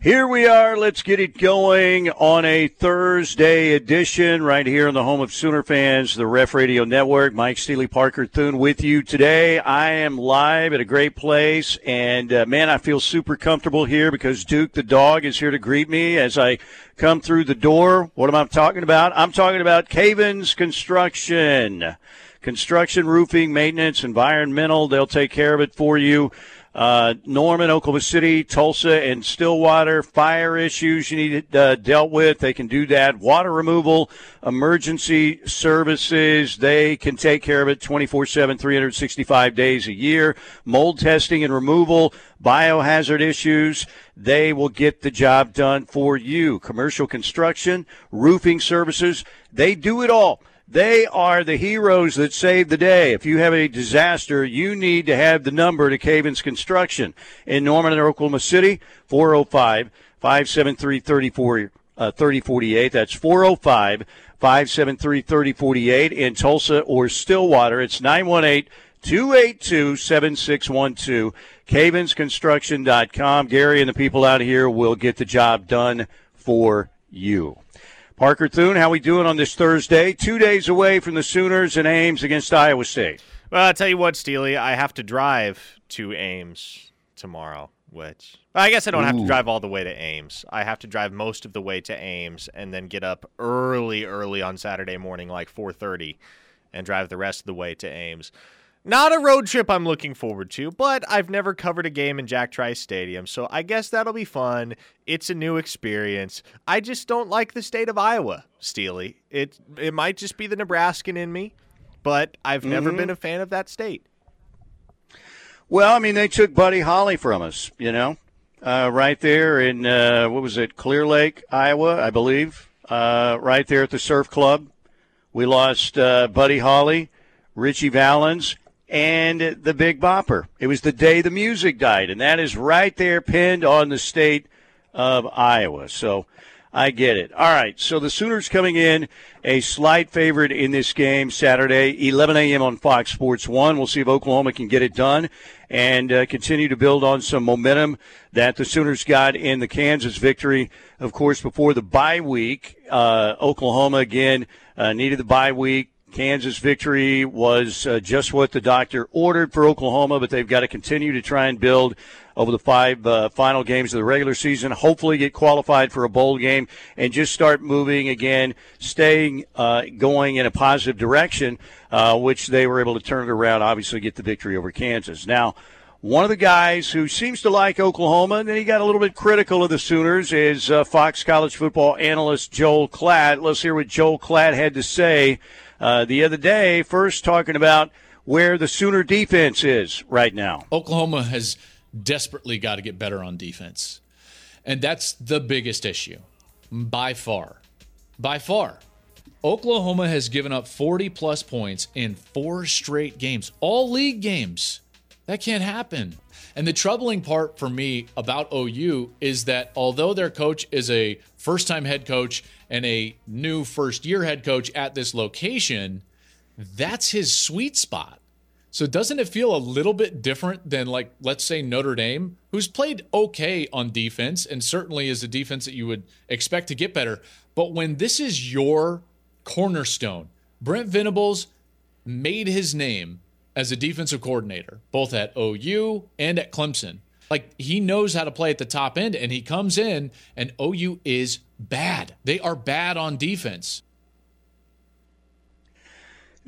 Here we are. Let's get it going on a Thursday edition right here in the home of Sooner fans, the Ref Radio Network. Mike Steely Parker Thune with you today. I am live at a great place, and uh, man, I feel super comfortable here because Duke the dog is here to greet me as I come through the door. What am I talking about? I'm talking about Cavens Construction. Construction, roofing, maintenance, environmental. They'll take care of it for you uh, Norman, Oklahoma City, Tulsa, and Stillwater. Fire issues you need uh, dealt with, they can do that. Water removal, emergency services, they can take care of it 24 7, 365 days a year. Mold testing and removal, biohazard issues, they will get the job done for you. Commercial construction, roofing services, they do it all. They are the heroes that save the day. If you have a disaster, you need to have the number to Cavens Construction in Norman and Oklahoma City, 405 573 3048. Uh, That's 405 573 3048. In Tulsa or Stillwater, it's 918 282 7612. CavensConstruction.com. Gary and the people out here will get the job done for you. Parker Thune, how we doing on this Thursday? Two days away from the Sooners and Ames against Iowa State. Well, I'll tell you what, Steely, I have to drive to Ames tomorrow, which I guess I don't Ooh. have to drive all the way to Ames. I have to drive most of the way to Ames and then get up early, early on Saturday morning, like 4:30, and drive the rest of the way to Ames. Not a road trip I'm looking forward to, but I've never covered a game in Jack Trice Stadium, so I guess that'll be fun. It's a new experience. I just don't like the state of Iowa, Steely. It it might just be the Nebraskan in me, but I've mm-hmm. never been a fan of that state. Well, I mean, they took Buddy Holly from us, you know, uh, right there in uh, what was it, Clear Lake, Iowa, I believe, uh, right there at the Surf Club. We lost uh, Buddy Holly, Ritchie Valens and the Big Bopper. It was the day the music died, and that is right there pinned on the state of Iowa. So I get it. All right, so the Sooners coming in a slight favorite in this game Saturday, 11 a.m. on Fox Sports 1. We'll see if Oklahoma can get it done and uh, continue to build on some momentum that the Sooners got in the Kansas victory. Of course, before the bye week, uh, Oklahoma again uh, needed the bye week Kansas victory was uh, just what the doctor ordered for Oklahoma, but they've got to continue to try and build over the five uh, final games of the regular season. Hopefully, get qualified for a bowl game and just start moving again, staying uh, going in a positive direction, uh, which they were able to turn it around. Obviously, get the victory over Kansas. Now. One of the guys who seems to like Oklahoma, and then he got a little bit critical of the Sooners, is uh, Fox College football analyst Joel Klatt. Let's hear what Joel Klatt had to say uh, the other day, first talking about where the Sooner defense is right now. Oklahoma has desperately got to get better on defense. And that's the biggest issue by far. By far. Oklahoma has given up 40 plus points in four straight games, all league games. That can't happen. And the troubling part for me about OU is that although their coach is a first time head coach and a new first year head coach at this location, that's his sweet spot. So doesn't it feel a little bit different than like let's say Notre Dame, who's played okay on defense and certainly is a defense that you would expect to get better, but when this is your cornerstone, Brent Venables made his name as a defensive coordinator, both at OU and at Clemson. Like he knows how to play at the top end, and he comes in, and OU is bad. They are bad on defense.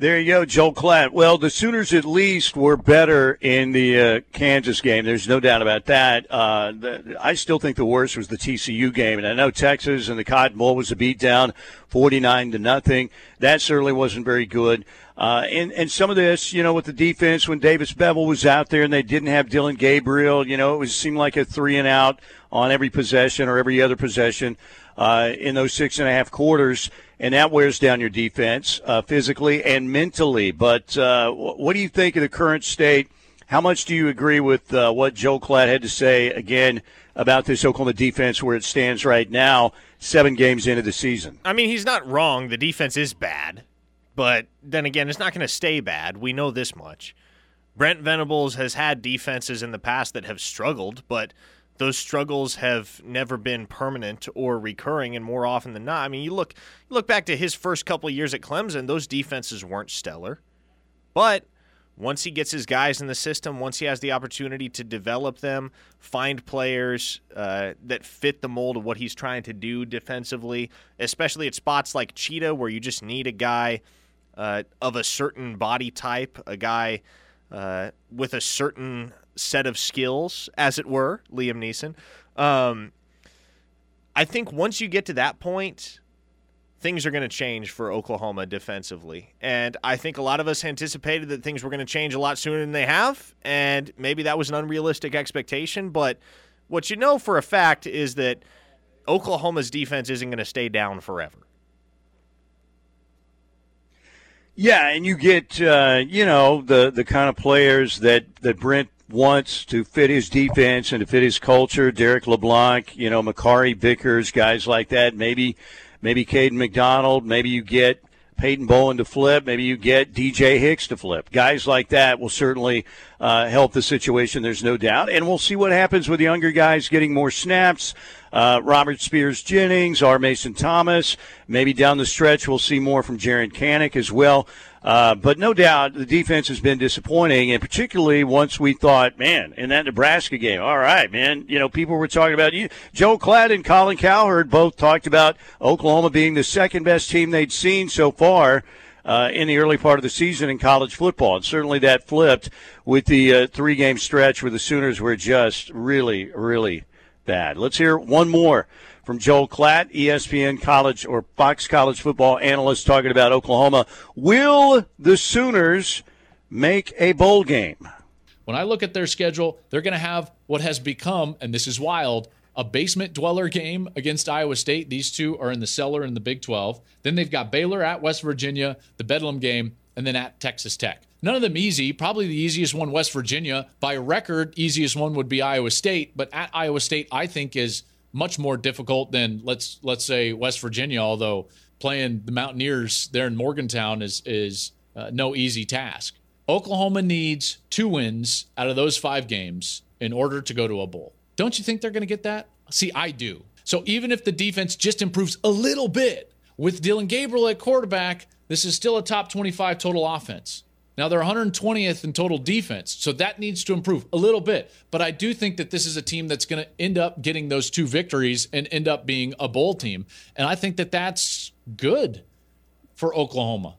There you go, Joel Klatt. Well, the Sooners at least were better in the uh, Kansas game. There's no doubt about that. Uh, the, I still think the worst was the TCU game, and I know Texas and the Cotton Bowl was a beatdown, 49 to nothing. That certainly wasn't very good. Uh, and, and some of this, you know, with the defense, when Davis Beville was out there and they didn't have Dillon Gabriel, you know, it was seemed like a three and out on every possession or every other possession uh, in those six and a half quarters, and that wears down your defense uh, physically and mentally. But uh, what do you think of the current state? How much do you agree with uh, what Joe Klatt had to say again about this Oklahoma defense where it stands right now, seven games into the season? I mean, he's not wrong. The defense is bad. But then again, it's not going to stay bad. We know this much. Brent Venables has had defenses in the past that have struggled, but those struggles have never been permanent or recurring, and more often than not, I mean, you look you look back to his first couple years at Clemson; those defenses weren't stellar, but once he gets his guys in the system, once he has the opportunity to develop them, find players uh, that fit the mold of what he's trying to do defensively, especially at spots like Cheetah, where you just need a guy uh, of a certain body type, a guy uh, with a certain set of skills, as it were, Liam Neeson. Um, I think once you get to that point, things are going to change for Oklahoma defensively. And I think a lot of us anticipated that things were going to change a lot sooner than they have. And maybe that was an unrealistic expectation. But what you know for a fact is that Oklahoma's defense isn't going to stay down forever. Yeah, and you get uh, you know the the kind of players that that Brent wants to fit his defense and to fit his culture. Derrick LeBlanc, you know, Makari Vickers, guys like that. Maybe maybe Caden McDonald. Maybe you get Peyton Bowen to flip. Maybe you get DJ Hicks to flip. Guys like that will certainly uh, help the situation. There's no doubt, and we'll see what happens with younger guys getting more snaps. Uh, Robert Spears Jennings, R. Mason Thomas. Maybe down the stretch, we'll see more from Jaren Kanak as well. Uh, but no doubt the defense has been disappointing, and particularly once we thought, man, in that Nebraska game, all right, man, you know, people were talking about you. Joe Klatt and Colin Cowherd both talked about Oklahoma being the second best team they'd seen so far. Uh, in the early part of the season in college football. And certainly that flipped with the uh, three game stretch where the Sooners were just really, really Let's hear one more from Joel Klatt, ESPN college or Fox College football analyst, talking about Oklahoma. Will the Sooners make a bowl game? When I look at their schedule, they're going to have what has become, and this is wild, a basement dweller game against Iowa State. These two are in the cellar in the Big 12. Then they've got Baylor at West Virginia, the Bedlam game, and then at Texas Tech. None of them easy. Probably the easiest one, West Virginia. By record, easiest one would be Iowa State. But at Iowa State, I think is much more difficult than let's let's say West Virginia. Although playing the Mountaineers there in Morgantown is is uh, no easy task. Oklahoma needs two wins out of those five games in order to go to a bowl. Don't you think they're going to get that? See, I do. So even if the defense just improves a little bit with Dillon Gabriel at quarterback, this is still a top 25 total offense. Now they're 120th in total defense, so that needs to improve a little bit. But I do think that this is a team that's going to end up getting those two victories and end up being a bowl team. And I think that that's good for Oklahoma.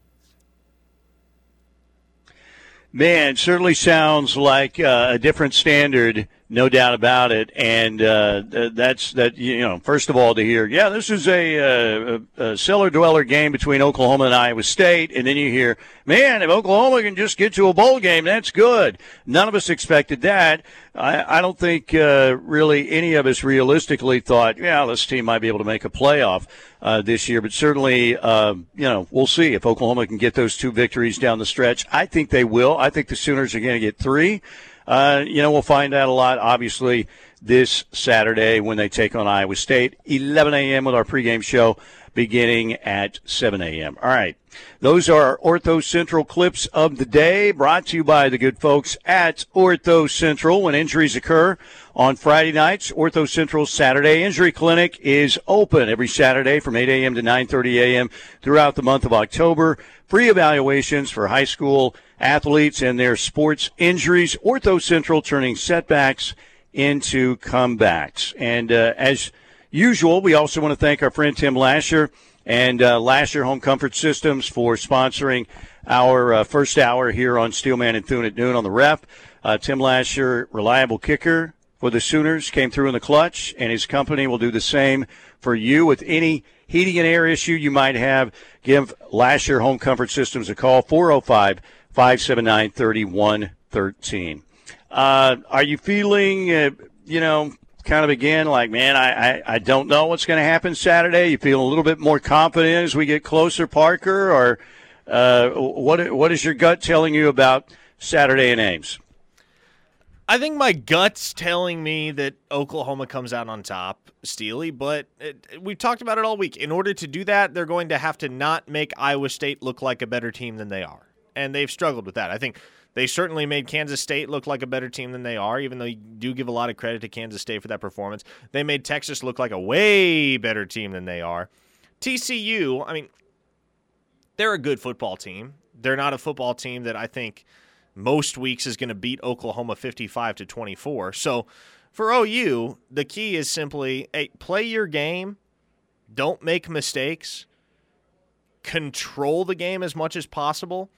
Man, certainly sounds like uh, a different standard no doubt about it. And uh, that's that. You know, first of all, to hear, yeah, this is a, uh, a, a cellar dweller game between Oklahoma and Iowa State, and then you hear, man, if Oklahoma can just get to a bowl game, that's good. None of us expected that. I, I don't think uh, really any of us realistically thought, yeah, this team might be able to make a playoff. Uh, this year, but certainly, uh, you know, we'll see if Oklahoma can get those two victories down the stretch. I think they will. I think the Sooners are going to get three. Uh, you know, we'll find out a lot, obviously, this Saturday when they take on Iowa State. 11 a.m. with our pregame show beginning at 7 a.m. All right. Those are Ortho Central clips of the day brought to you by the good folks at Ortho Central. When injuries occur on Friday nights, Ortho Central Saturday Injury Clinic is open every Saturday from 8 a.m. to 9.30 a.m. throughout the month of October. Free evaluations for high school athletes and their sports injuries. Ortho Central turning setbacks into comebacks. And uh, as usual, we also want to thank our friend Tim Lasher and uh, Lasher Home Comfort Systems for sponsoring our uh, first hour here on Steelman and Thune at noon on the ref. Uh, Tim Lasher, reliable kicker for the Sooners, came through in the clutch, and his company will do the same for you with any heating and air issue you might have. Give Lasher Home Comfort Systems a call, 405- 579 3113. Uh, are you feeling, uh, you know, kind of again like, man, I, I, I don't know what's going to happen Saturday? You feel a little bit more confident as we get closer, Parker? Or uh, what, what is your gut telling you about Saturday in Ames? I think my gut's telling me that Oklahoma comes out on top, Steely, but it, we've talked about it all week. In order to do that, they're going to have to not make Iowa State look like a better team than they are. And they've struggled with that. I think they certainly made Kansas State look like a better team than they are, even though you do give a lot of credit to Kansas State for that performance. They made Texas look like a way better team than they are. TCU, I mean, they're a good football team. They're not a football team that I think most weeks is going to beat Oklahoma 55 to 24. So for OU, the key is simply hey, play your game, don't make mistakes, control the game as much as possible,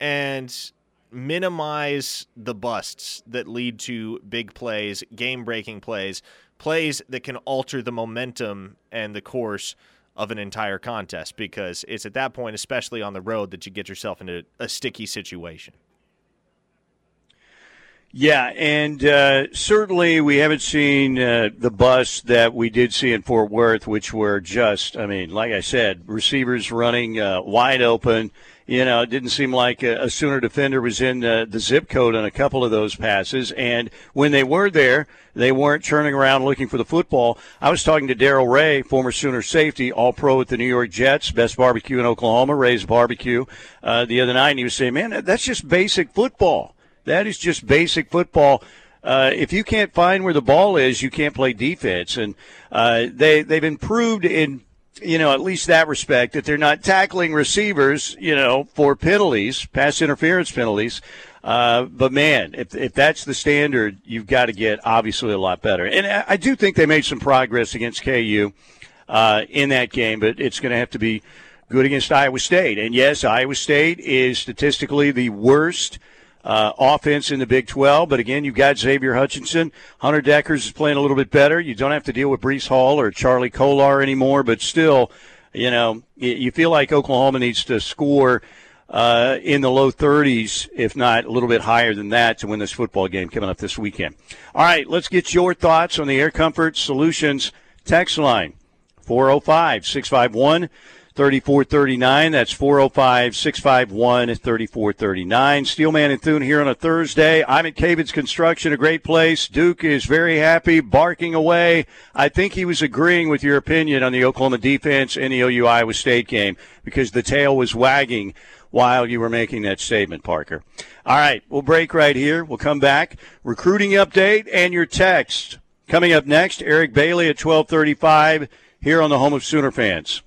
and minimize the busts that lead to big plays, game breaking plays, plays that can alter the momentum and the course of an entire contest because it's at that point, especially on the road, that you get yourself into a sticky situation. Yeah, and uh, certainly we haven't seen uh, the bus that we did see in Fort Worth, which were just, I mean, like I said, receivers running uh, wide open. You know, it didn't seem like a, a Sooner defender was in the zip code on a couple of those passes. And when they were there, they weren't turning around looking for the football. I was talking to Daryl Ray, former Sooner safety, all pro with the New York Jets, best barbecue in Oklahoma, Ray's Barbecue, uh, the other night. And he was saying, man, that's just basic football that is just basic football. Uh, if you can't find where the ball is, you can't play defense. And uh, they they've improved in you know at least that respect that they're not tackling receivers you know for penalties, pass interference penalties. Uh, but man, if if that's the standard, you've got to get obviously a lot better. And I, do think they made some progress against KU uh, in that game, but it's going to have to be good against Iowa State. And yes, Iowa State is statistically the worst uh, offense in the Big 12. But again, you've got Xavier Hutchinson. Hunter Dekkers is playing a little bit better. You don't have to deal with Breece Hall or Charlie Kolar anymore, but still, you know, you feel like Oklahoma needs to score uh, in the low 30s, if not a little bit higher than that, to win this football game coming up this weekend. All right, let's get your thoughts on the Air Comfort Solutions text line 405 651 3439. That's 405 651 3439. Steelman and Thune here on a Thursday. I'm at Cavens Construction, a great place. Duke is very happy, barking away. I think he was agreeing with your opinion on the Oklahoma defense in the OU Iowa State game because the tail was wagging while you were making that statement, Parker. All right, we'll break right here. We'll come back. Recruiting update and your text. Coming up next, Eric Bailey at 1235 here on the home of Sooner fans.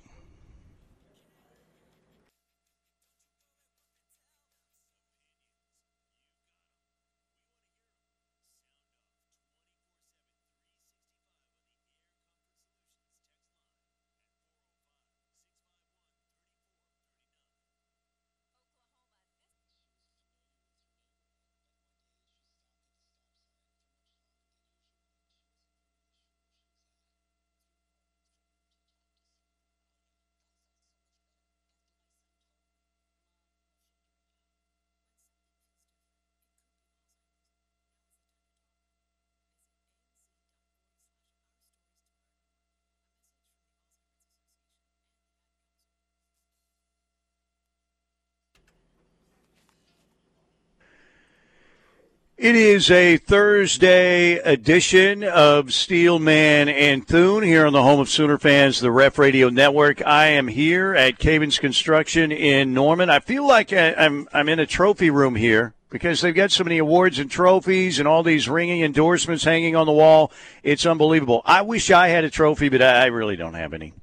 It is a Thursday edition of Steelman and Thune here on the home of Sooner fans, the Ref Radio Network. I am here at Cavens Construction in Norman. I feel like I'm I'm in a trophy room here because they've got so many awards and trophies and all these ringing endorsements hanging on the wall. It's unbelievable. I wish I had a trophy, but I really don't have any.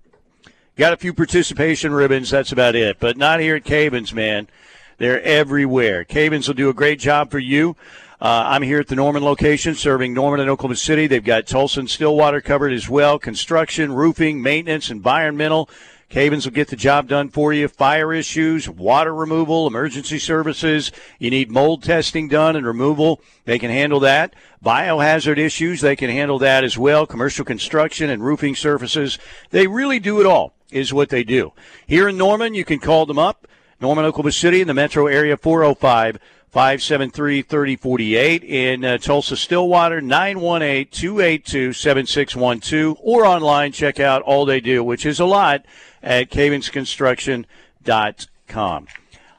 Got a few participation ribbons. That's about it, but not here at Cavens, man. They're everywhere. Cavens will do a great job for you. Uh, I'm here at the Norman location serving Norman and Oklahoma City. They've got Tulsa and Stillwater covered as well. Construction, roofing, maintenance, environmental. Cavens will get the job done for you. Fire issues, water removal, emergency services. You need mold testing done and removal. They can handle that. Biohazard issues, they can handle that as well. Commercial construction and roofing surfaces. They really do it all, is what they do. Here in Norman, you can call them up. Norman, Oklahoma City in the metro area, 405- 573 3048 in uh, Tulsa Stillwater 918 282 7612 or online check out all they do which is a lot at cavensconstruction.com.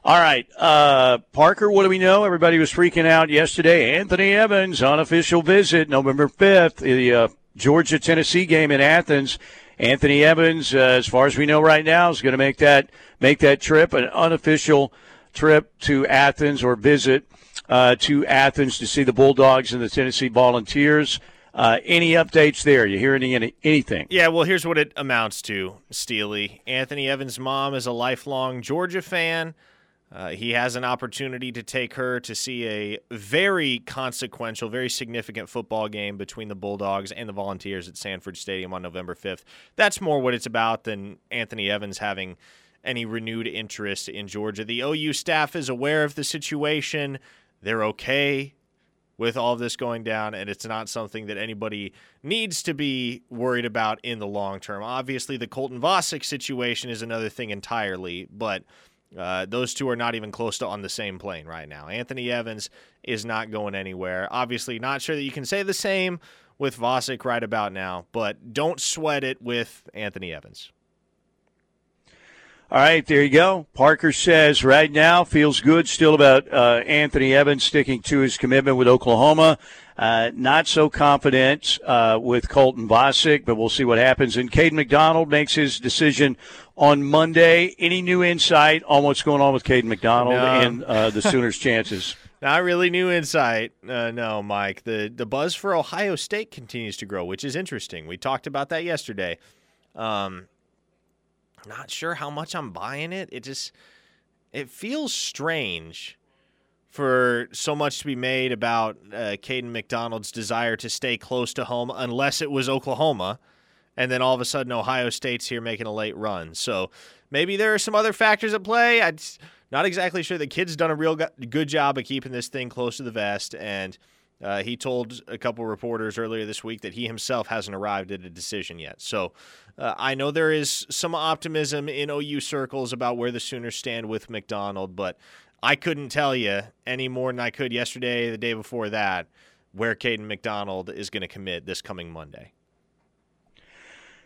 All right, uh, Parker, what do we know? Everybody was freaking out yesterday. Anthony Evans, unofficial visit November 5th, the uh, Georgia Tennessee game in Athens. Anthony Evans, uh, as far as we know right now, is going to make that make that trip an unofficial trip to Athens or visit uh, to Athens to see the Bulldogs and the Tennessee Volunteers. Uh, any updates there? You hear any, anything? Yeah, well, here's what it amounts to, Steely. Anthony Evans' mom is a lifelong Georgia fan. Uh, he has an opportunity to take her to see a very consequential, very significant football game between the Bulldogs and the Volunteers at Sanford Stadium on November 5th. That's more what it's about than Anthony Evans having any renewed interest in Georgia. The OU staff is aware of the situation. They're okay with all of this going down, and it's not something that anybody needs to be worried about in the long term. Obviously, the Colton Vasek situation is another thing entirely, but – uh, those two are not even close to on the same plane right now. Anthony Evans is not going anywhere. Obviously, not sure that you can say the same with Vasek right about now, but don't sweat it with Anthony Evans. All right, there you go. Parker says right now feels good still about uh, Anthony Evans sticking to his commitment with Oklahoma. Uh, not so confident uh, with Colton Vasek, but we'll see what happens. And Caden McDonald makes his decision on Monday. Any new insight on what's going on with Caden McDonald no. and uh, the Sooners' chances? Not really new insight. Uh, no, Mike. The the buzz for Ohio State continues to grow, which is interesting. We talked about that yesterday. Um, not sure how much I'm buying it. It just it feels strange for so much to be made about uh, Caden McDonald's desire to stay close to home, unless it was Oklahoma, and then all of a sudden Ohio State's here making a late run. So maybe there are some other factors at play. I'm not exactly sure. The kid's done a real good job of keeping this thing close to the vest, and uh, he told a couple reporters earlier this week that he himself hasn't arrived at a decision yet. So uh, I know there is some optimism in OU circles about where the Sooners stand with McDonald, but I couldn't tell you any more than I could yesterday, the day before that, where Caden McDonald is going to commit this coming Monday.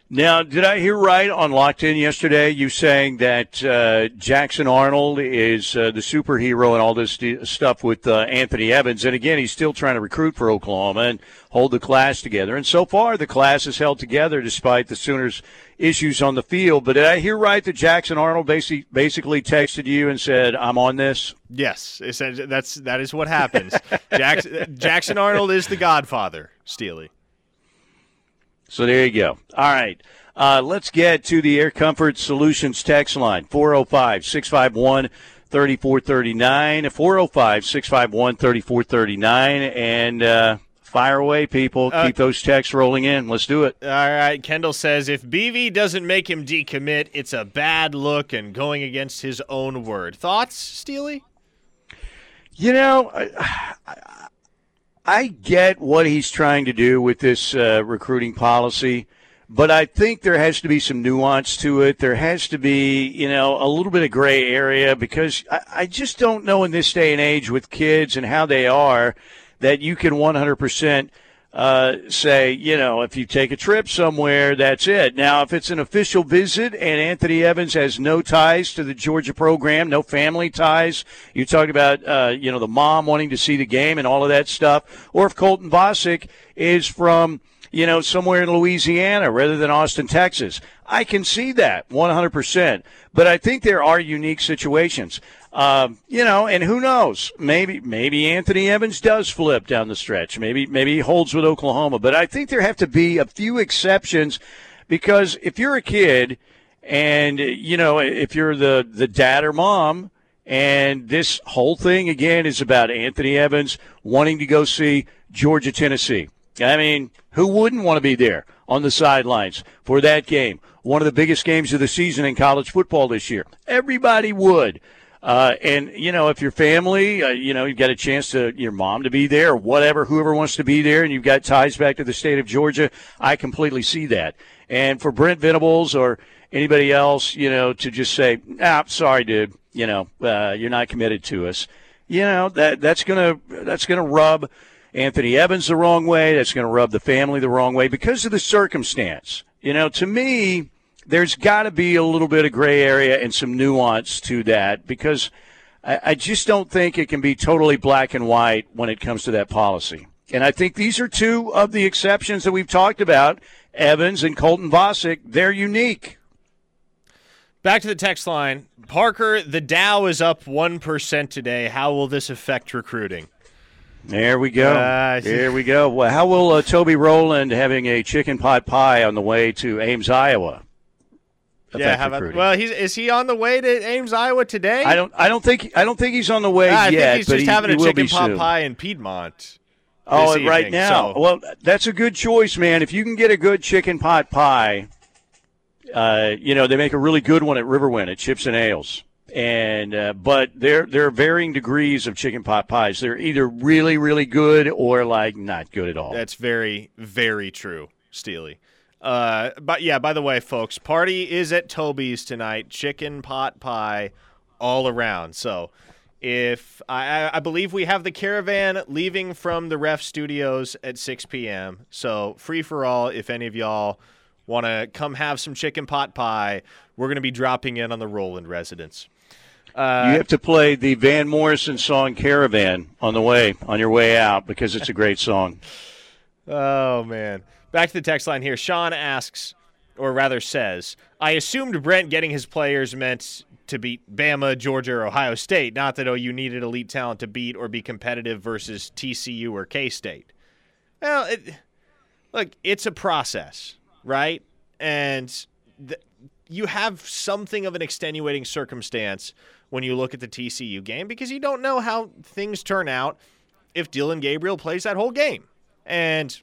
Now, did I hear right on Locked In yesterday? You saying that uh, Jackson Arnold is uh, the superhero and all this stuff with uh, Anthony Evans, and again, he's still trying to recruit for Oklahoma and hold the class together. And so far, the class is held together despite the Sooners' issues on the field. But did I hear right that Jackson Arnold basically basically texted you and said, "I'm on this"? Yes, that's that is what happens. Jackson, Jackson Arnold is the Godfather, Steely. So there you go. All right. Uh, let's get to the Air Comfort Solutions text line 405 651 3439. 405 651 3439. And uh, fire away, people. Uh, Keep those texts rolling in. Let's do it. All right. Kendall says if BV doesn't make him decommit, it's a bad look and going against his own word. Thoughts, Steely? You know, I, I get what he's trying to do with this uh, recruiting policy, but I think there has to be some nuance to it. There has to be, you know, a little bit of gray area because I, I just don't know in this day and age with kids and how they are that you can 100% uh, say, you know, if you take a trip somewhere, that's it. Now, if it's an official visit and Anthony Evans has no ties to the Georgia program, no family ties, you talked about, uh, you know, the mom wanting to see the game and all of that stuff, or if Colton Vasek is from, you know, somewhere in Louisiana rather than Austin, Texas. I can see that 100%. But I think there are unique situations. Um, you know, and who knows? Maybe maybe Anthony Evans does flip down the stretch. Maybe maybe he holds with Oklahoma. But I think there have to be a few exceptions because if you're a kid and you know if you're the the dad or mom and this whole thing again is about Anthony Evans wanting to go see Georgia Tennessee. I mean, who wouldn't want to be there on the sidelines for that game? One of the biggest games of the season in college football this year. Everybody would. Uh, and you know, if your family, uh, you know, you've got a chance to your mom to be there, or whatever, whoever wants to be there, and you've got ties back to the state of Georgia, I completely see that. And for Brent Venables or anybody else, you know, to just say, "Ah, sorry, dude, you know, uh, you're not committed to us," you know, that that's gonna that's gonna rub Anthony Evans the wrong way. That's gonna rub the family the wrong way because of the circumstance. You know, to me there's got to be a little bit of gray area and some nuance to that because I, I just don't think it can be totally black and white when it comes to that policy. And I think these are two of the exceptions that we've talked about Evans and Colton Vasek. They're unique. Back to the text line. Parker, the Dow is up 1% today. How will this affect recruiting? There we go. Uh, there we go. Well, how will uh, Toby Rowland having a chicken pot pie on the way to Ames, Iowa? Yeah, how about, well, he's is he on the way to Ames, Iowa today? I don't. I don't think. I don't think he's on the way Ah, I yet. think he's just he, having he a chicken pot soon. pie in Piedmont. Oh, this right now. so- Well, that's a good choice, man. If you can get a good chicken pot pie, uh, you know they make a really good one at Riverwind at Chips and Ales. And uh, but there there are varying degrees of chicken pot pies. They're either really really good or like not good at all. That's very, very true, Steely. Uh, but yeah, by the way, folks, party is at Toby's tonight. Chicken pot pie all around. So if I, I- believe we have the caravan leaving from the ref studios at 6 p.m. So free for all. If any of y'all want to come have some chicken pot pie, we're going to be dropping in on the Rowland residence. You have to play the Van Morrison song "Caravan" on the way on your way out because it's a great song. Oh man. Back to the text line here. Sean asks, or rather says, I assumed Brent getting his players meant to beat Bama, Georgia, or Ohio State, not that oh, OU needed elite talent to beat or be competitive versus TCU or K State. Well, it, look, it's a process, right? And th- you have something of an extenuating circumstance when you look at the TCU game because you don't know how things turn out if Dillon Gabriel plays that whole game. And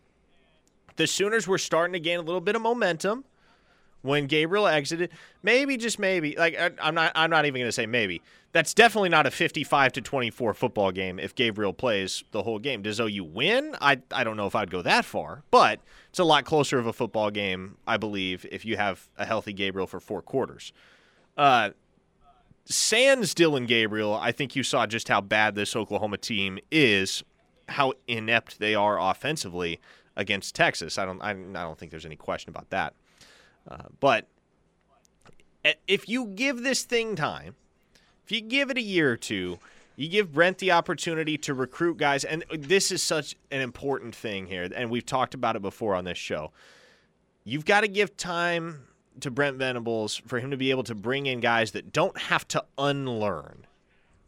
the Sooners were starting to gain a little bit of momentum when Gabriel exited. Maybe just maybe, like I'm not I'm not even going to say maybe. That's definitely not a 55 to 24 football game if Gabriel plays the whole game. Does OU win? I I don't know if I'd go that far, but it's a lot closer of a football game, I believe, if you have a healthy Gabriel for four quarters. Uh, Sans Dillon Gabriel, I think you saw just how bad this Oklahoma team is, how inept they are offensively against Texas. I don't, I, I don't think there's any question about that. Uh, but if you give this thing time, if you give it a year or two, you give Brent the opportunity to recruit guys, and this is such an important thing here, and we've talked about it before on this show. You've got to give time to Brent Venables for him to be able to bring in guys that don't have to unlearn,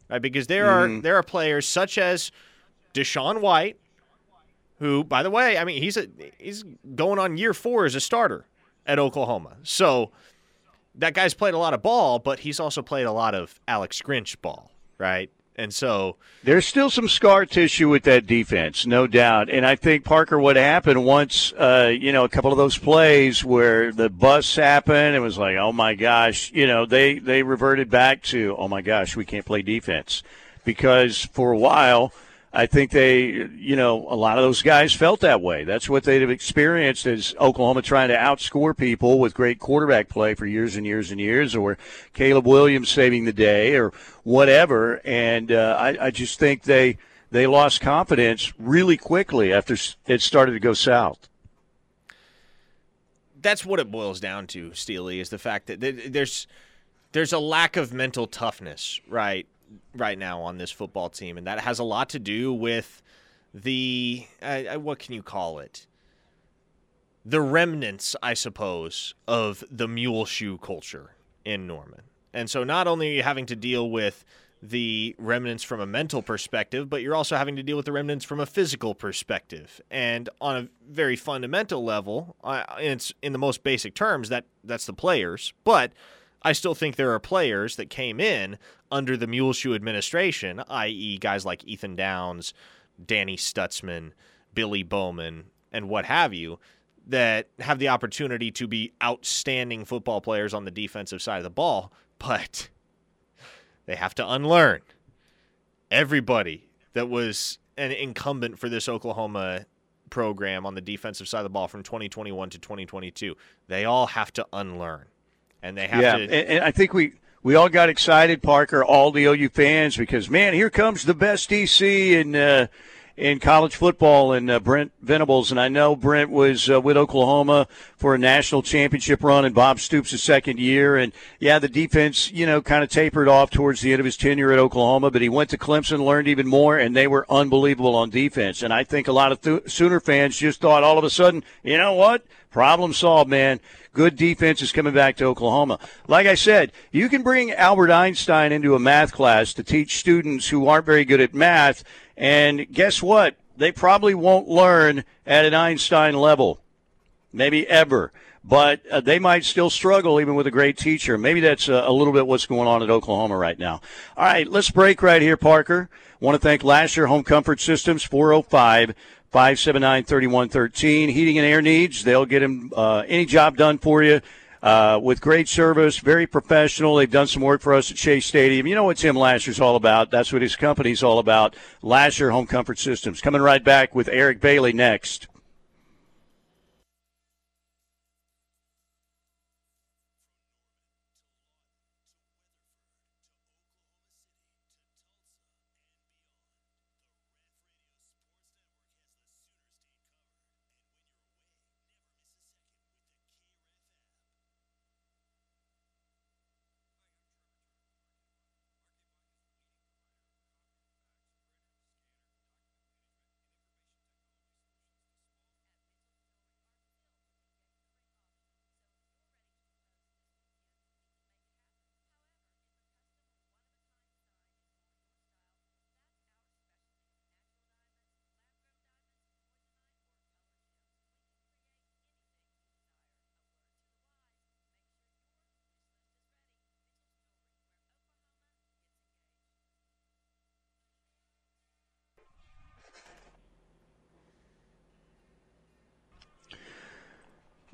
right? Because there are mm-hmm. there are players such as DaShaun White, who, by the way, I mean he's a he's going on year four as a starter at Oklahoma, so that guy's played a lot of ball, but he's also played a lot of Alex Grinch ball, right? And so There's still some scar tissue with that defense, no doubt. And I think Parker, what happened once, uh, you know, a couple of those plays where the bus happened, it was like, oh my gosh, you know, they they reverted back to, oh my gosh, we can't play defense because for a while. I think they, you know, a lot of those guys felt that way. That's what they'd have experienced as Oklahoma trying to outscore people with great quarterback play for years and years and years, or Caleb Williams saving the day, or whatever. And uh, I, I just think they they lost confidence really quickly after it started to go south. that's what it boils down to, Steely, is the fact that there's there's a lack of mental toughness right right now on this football team, and that has a lot to do with the uh, what can you call it? The remnants, I suppose, of the mule shoe culture in Norman. And so not only are you having to deal with the remnants from a mental perspective, but you're also having to deal with the remnants from a physical perspective. And on a very fundamental level, uh, it's in the most basic terms that that's the players, but I still think there are players that came in under the Muleshoe administration, i.e., guys like Ethan Downs, Danny Stutsman, Billy Bowman, and what have you, that have the opportunity to be outstanding football players on the defensive side of the ball, but they have to unlearn everybody that was an incumbent for this Oklahoma program on the defensive side of the ball from 2021 to 2022. They all have to unlearn. And they have yeah, to and, and I think we we all got excited, Parker, all the OU fans, because man, here comes the best DC in uh, in college football, and uh, Brent Venables. And I know Brent was uh, with Oklahoma for a national championship run, and Bob Stoops' second year. And yeah, the defense, you know, kind of tapered off towards the end of his tenure at Oklahoma, but he went to Clemson, learned even more, and they were unbelievable on defense. And I think a lot of th- Sooner fans just thought all of a sudden, you know what? Problem solved, man. Good defense is coming back to Oklahoma. Like I said, you can bring Albert Einstein into a math class to teach students who aren't very good at math, and guess what? They probably won't learn at an Einstein level, maybe ever. But uh, they might still struggle even with a great teacher. Maybe that's a, a little bit what's going on at Oklahoma right now. All right, let's break right here, Parker. Want to thank Lasher Home Comfort Systems, 405 579 3113. Heating and air needs, they'll get him uh, any job done for you. Uh, with great service, very professional. They've done some work for us at Chase Stadium. You know what Tim Lasher's all about. That's what his company's all about. Lasher Home Comfort Systems. Coming right back with Eric Bailey next.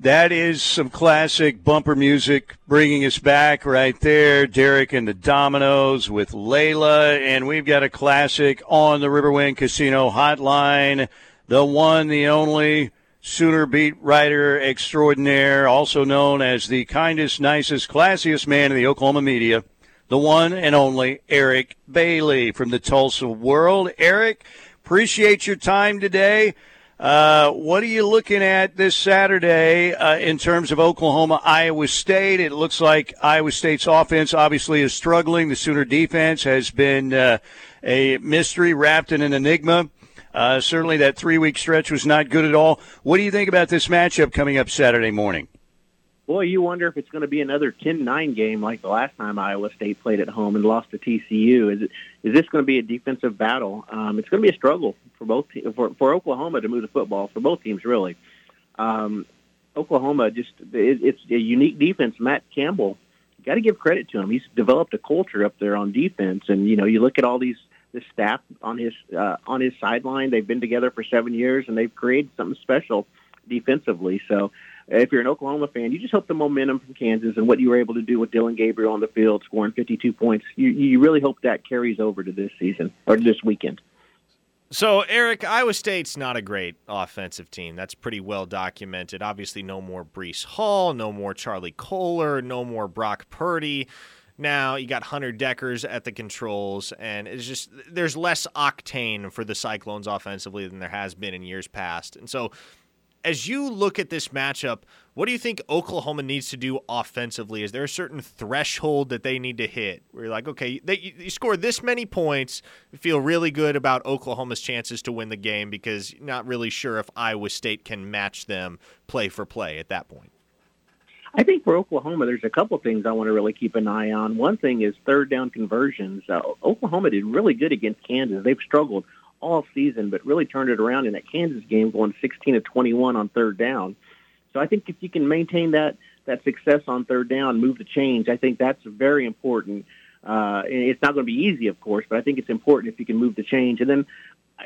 That is some classic bumper music bringing us back right there. Derek and the Dominos with Layla. And we've got a classic on the Riverwind Casino hotline. The one, the only Sooner beat writer extraordinaire, also known as the kindest, nicest, classiest man in the Oklahoma media. The one and only Eric Bailey from the Tulsa World. Eric, appreciate your time today. Uh, what are you looking at this Saturday uh, in terms of Oklahoma, Iowa State? It looks like Iowa State's offense obviously is struggling. The Sooner defense has been uh, a mystery wrapped in an enigma. Uh, certainly, that three week stretch was not good at all. What do you think about this matchup coming up Saturday morning? Boy, you wonder if it's going to be another 10-9 game like the last time Iowa State played at home and lost to TCU. Is it is this going to be a defensive battle? Um, it's going to be a struggle for both for, for Oklahoma to move the football for both teams really. Um, Oklahoma just it, it's a unique defense. Matt Campbell, got to give credit to him. He's developed a culture up there on defense, and you know you look at all these the staff on his uh, on his sideline. They've been together for seven years, and they've created something special defensively. So if you're an Oklahoma fan, you just hope the momentum from Kansas and what you were able to do with Dillon Gabriel on the field, scoring 52 points, you, you really hope that carries over to this season or this weekend. So, Eric, Iowa State's not a great offensive team. That's pretty well documented. Obviously, no more Breece Hall, no more Charlie Kolar, no more Brock Purdy. Now you got Hunter Dekkers at the controls, and it's just there's less octane for the Cyclones offensively than there has been in years past. And so as you look at this matchup, what do you think Oklahoma needs to do offensively? Is there a certain threshold that they need to hit where you're like, okay, they, you score this many points, feel really good about Oklahoma's chances to win the game because you're not really sure if Iowa State can match them play for play at that point? I think for Oklahoma, there's a couple things I want to really keep an eye on. One thing is third down conversions. Uh, Oklahoma did really good against Kansas. They've struggled all season, but really turned it around in that Kansas game, going 16 to 21 on third down. So I think if you can maintain that that success on third down, move the change, I think that's very important. Uh, it's not going to be easy, of course, but I think it's important if you can move the change. And then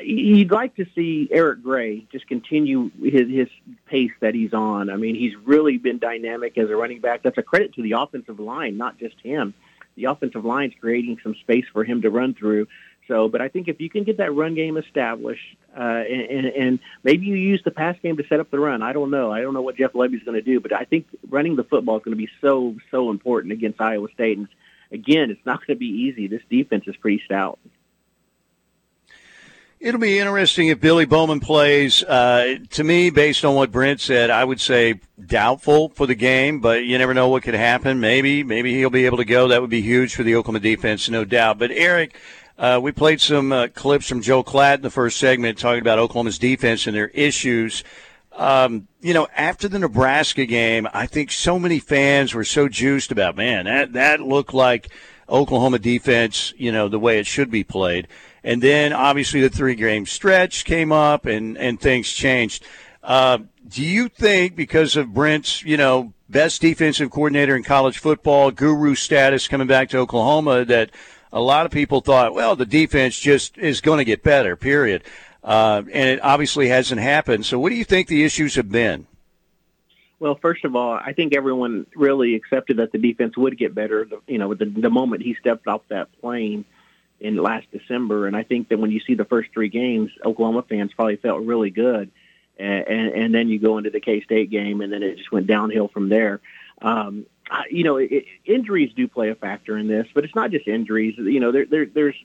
you'd like to see Eric Gray just continue his his pace that he's on. I mean, he's really been dynamic as a running back. That's a credit to the offensive line, not just him. The offensive line's creating some space for him to run through. So, but I think if you can get that run game established, uh, and, and maybe you use the pass game to set up the run. I don't know. I don't know what Jeff Lebby's going to do, but I think running the football is going to be so so important against Iowa State. And again, it's not going to be easy. This defense is pretty stout. It'll be interesting if Billy Bowman plays. Uh, to me, based on what Brent said, I would say doubtful for the game, but you never know what could happen. Maybe, maybe he'll be able to go. That would be huge for the Oklahoma defense, no doubt. But Eric, uh, we played some uh, clips from Joe Klatt in the first segment talking about Oklahoma's defense and their issues. Um, you know, after the Nebraska game, I think so many fans were so juiced about, man, that, that looked like Oklahoma defense, you know, the way it should be played. And then obviously the three game stretch came up and, and things changed. Uh, do you think because of Brent's, you know, best defensive coordinator in college football, guru status coming back to Oklahoma, that a lot of people thought, well, the defense just is going to get better, period. Uh, and it obviously hasn't happened. So, what do you think the issues have been? Well, first of all, I think everyone really accepted that the defense would get better. You know, the, the moment he stepped off that plane in last December, and I think that when you see the first three games, Oklahoma fans probably felt really good, and, and, and then you go into the K State game, and then it just went downhill from there. Um, you know, it, injuries do play a factor in this, but it's not just injuries. You know, there, there, there's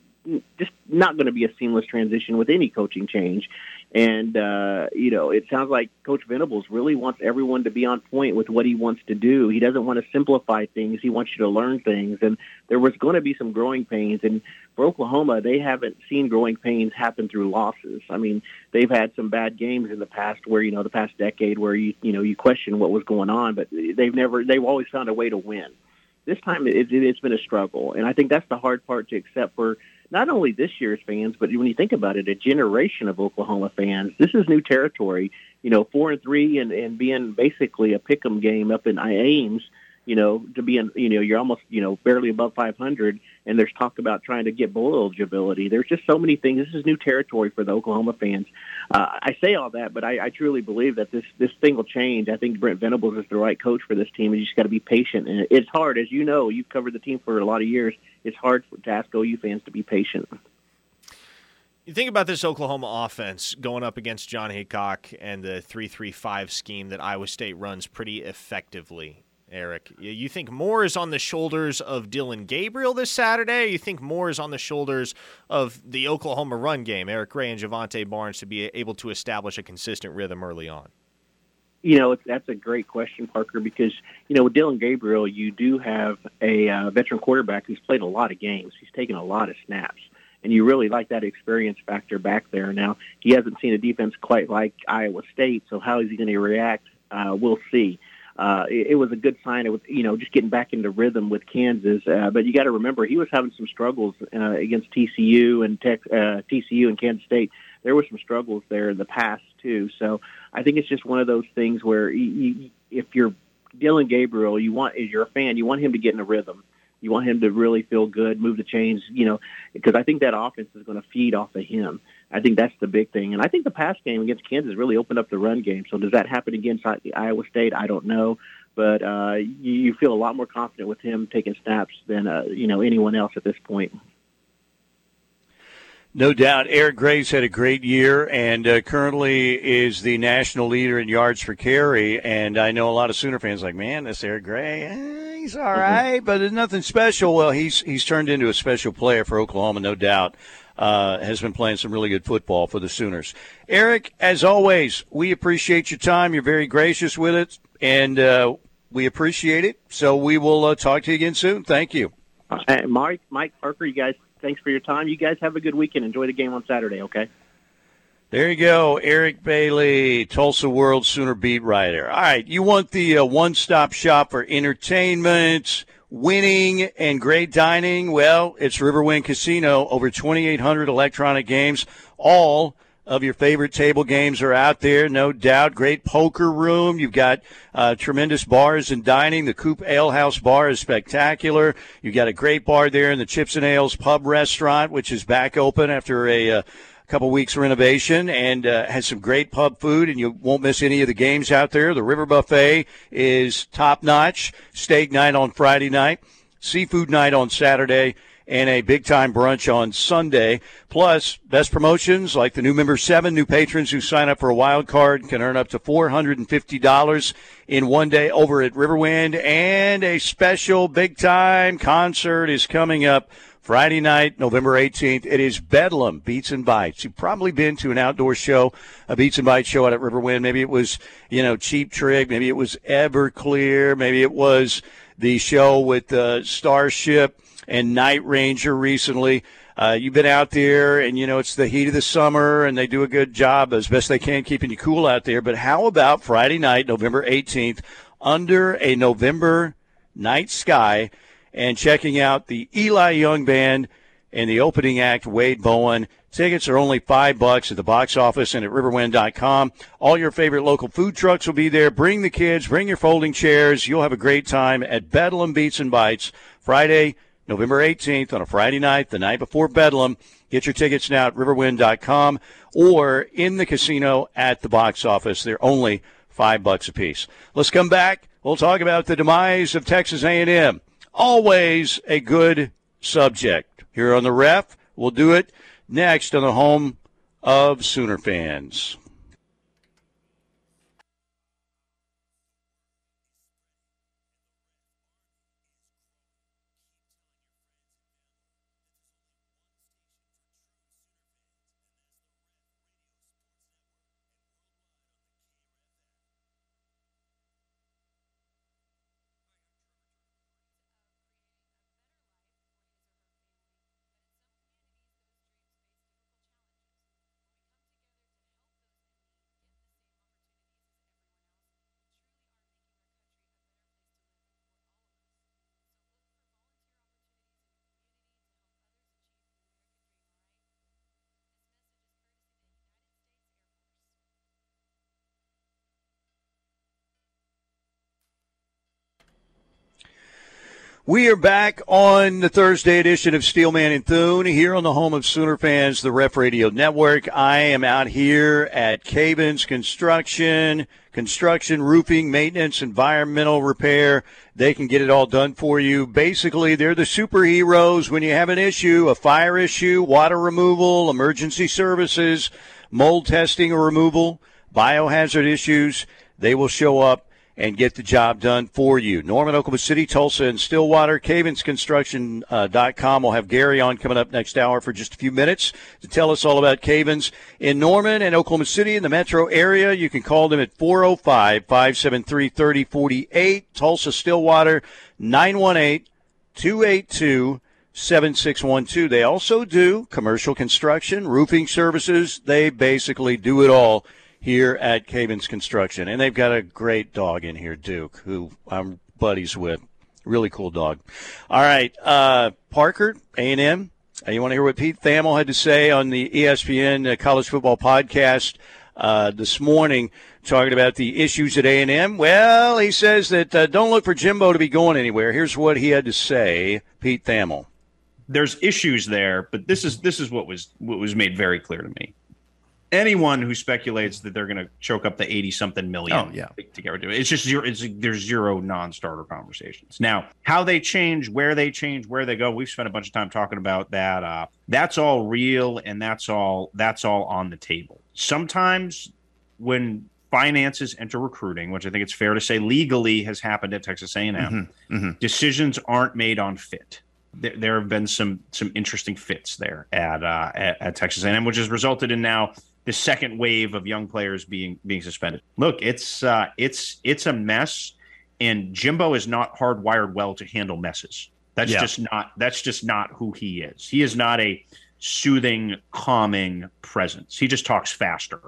just not going to be a seamless transition with any coaching change. And, uh, you know, it sounds like Coach Venables really wants everyone to be on point with what he wants to do. He doesn't want to simplify things. He wants you to learn things. And there was going to be some growing pains. And for Oklahoma, they haven't seen growing pains happen through losses. I mean, they've had some bad games in the past where, you know, the past decade where you, you know, you question what was going on, but they've never, they've always found a way to win. This time it, it, it's been a struggle. And I think that's the hard part to accept for – not only this year's fans, but when you think about it, a generation of Oklahoma fans. This is new territory. You know, four and three, and and being basically a pick'em game up in Ames. You know, to be in, you know, you're almost, you know, barely above 500, and there's talk about trying to get bowl eligibility. There's just so many things. This is new territory for the Oklahoma fans. Uh, I say all that, but I, I truly believe that this this thing will change. I think Brent Venables is the right coach for this team, and you just got to be patient. And it's hard, as you know, you've covered the team for a lot of years it's hard to ask OU fans to be patient. You think about this Oklahoma offense going up against Jon Heacock and the three-three-five scheme that Iowa State runs pretty effectively. Eric, you think more is on the shoulders of Dillon Gabriel this Saturday? you think more is on the shoulders of the Oklahoma run game, Eric Gray and Jovantae Barnes, to be able to establish a consistent rhythm early on? You know, that's a great question, Parker, because, you know, with Dillon Gabriel, you do have a uh, veteran quarterback who's played a lot of games. He's taken a lot of snaps. And you really like that experience factor back there. Now, he hasn't seen a defense quite like Iowa State, so how is he going to react? Uh, we'll see. Uh, it, it was a good sign It was, you know, just getting back into rhythm with Kansas. Uh, but you got to remember, he was having some struggles uh, against TCU and Tech, uh, TCU and Kansas State. There were some struggles there in the past too. So I think it's just one of those things where you, you, if you're Dillon Gabriel, you want if you're a fan, you want him to get in a rhythm. You want him to really feel good, move the chains, you know, because I think that offense is going to feed off of him. I think that's the big thing. And I think the pass game against Kansas really opened up the run game. So does that happen against Iowa State? I don't know. But uh, you, you feel a lot more confident with him taking snaps than, uh, you know, anyone else at this point. No doubt. Eric Gray's had a great year and uh, currently is the national leader in yards per carry. And I know a lot of Sooner fans like, man, this Eric Gray, eh, he's all right, mm-hmm. but there's nothing special. Well, he's he's turned into a special player for Oklahoma, no doubt. Uh, has been playing some really good football for the Sooners. Eric, as always, we appreciate your time. You're very gracious with it, and uh, we appreciate it. So we will uh, talk to you again soon. Thank you. Uh, Mike, Mike Parker, you guys Thanks for your time. You guys have a good weekend. Enjoy the game on Saturday, okay? There you go, Eric Bailey, Tulsa World Sooner beat writer. All right, you want the uh, one-stop shop for entertainment, winning, and great dining? Well, it's Riverwind Casino. Over 2,800 electronic games, all of your favorite table games are out there, no doubt. Great poker room. You've got uh, tremendous bars and dining. The Coop Ale House bar is spectacular. You've got a great bar there in the Chips and Ales Pub Restaurant, which is back open after a. Uh, couple weeks renovation and uh, has some great pub food and you won't miss any of the games out there the river buffet is top notch steak night on friday night seafood night on saturday and a big time brunch on Sunday. Plus, best promotions like the new member seven, new patrons who sign up for a wild card can earn up to $450 in one day over at Riverwind. And a special big time concert is coming up. Friday night, November 18th. It is Bedlam Beats and Bites. You've probably been to an outdoor show, a Beats and Bites show out at Riverwind. Maybe it was, you know, Cheap Trick. Maybe it was Everclear. Maybe it was the show with uh, Starship and Night Ranger recently. Uh, you've been out there, and you know it's the heat of the summer, and they do a good job as best they can keeping you cool out there. But how about Friday night, November 18th, under a November night sky, and checking out the Eli Young Band and the opening act, Wade Bowen. Tickets are only five bucks at the box office and at riverwind.com. All your favorite local food trucks will be there. Bring the kids, bring your folding chairs. You'll have a great time at Bedlam Beats and Bites Friday, November 18th on a Friday night, the night before Bedlam. Get your tickets now at riverwind.com or in the casino at the box office. They're only five bucks a piece. Let's come back. We'll talk about the demise of Texas A&M. Always a good subject here on the ref. We'll do it next on the home of Sooner fans. We are back on the Thursday edition of Steelman and Thune here on the home of Sooner fans, the Ref Radio Network. I am out here at Cavens Construction, construction, roofing, maintenance, environmental repair. They can get it all done for you. Basically, they're the superheroes when you have an issue, a fire issue, water removal, emergency services, mold testing or removal, biohazard issues. They will show up and get the job done for you. Norman, Oklahoma City, Tulsa, and Stillwater. CavensConstruction.com. Uh, we'll have Gary on coming up next hour for just a few minutes to tell us all about Cavens in Norman and Oklahoma City in the metro area. You can call them at 405 573 3048. Tulsa, Stillwater, 918 282 7612. They also do commercial construction, roofing services. They basically do it all here at Cavens Construction. And they've got a great dog in here, Duke, who I'm buddies with. Really cool dog. All right, uh, Parker, A&M. Uh, you want to hear what Pete Thamel had to say on the ESPN uh, College Football Podcast uh, this morning, talking about the issues at A&M? Well, he says that don't look for Jimbo to be going anywhere. Here's what he had to say, Pete Thamel. There's issues there, but this is this is what was what was made very clear to me anyone who speculates that they're going to choke up the 80 something million oh, yeah. to get rid of it. It's just zero, it's, there's zero non-starter conversations. Now, how they change, where they change, where they go, we've spent a bunch of time talking about that. Uh, that's all real and that's all that's all on the table. Sometimes when finances enter recruiting, which I think it's fair to say legally has happened at Texas A&M, mm-hmm, mm-hmm. decisions aren't made on fit. There, there, have been some some interesting fits there at, uh, at, at Texas A&M, which has resulted in now the second wave of young players being being suspended. Look, it's uh, it's it's a mess, and Jimbo is not hardwired well to handle messes. That's yeah. just not that's just not who he is. He is not a soothing, calming presence. He just talks faster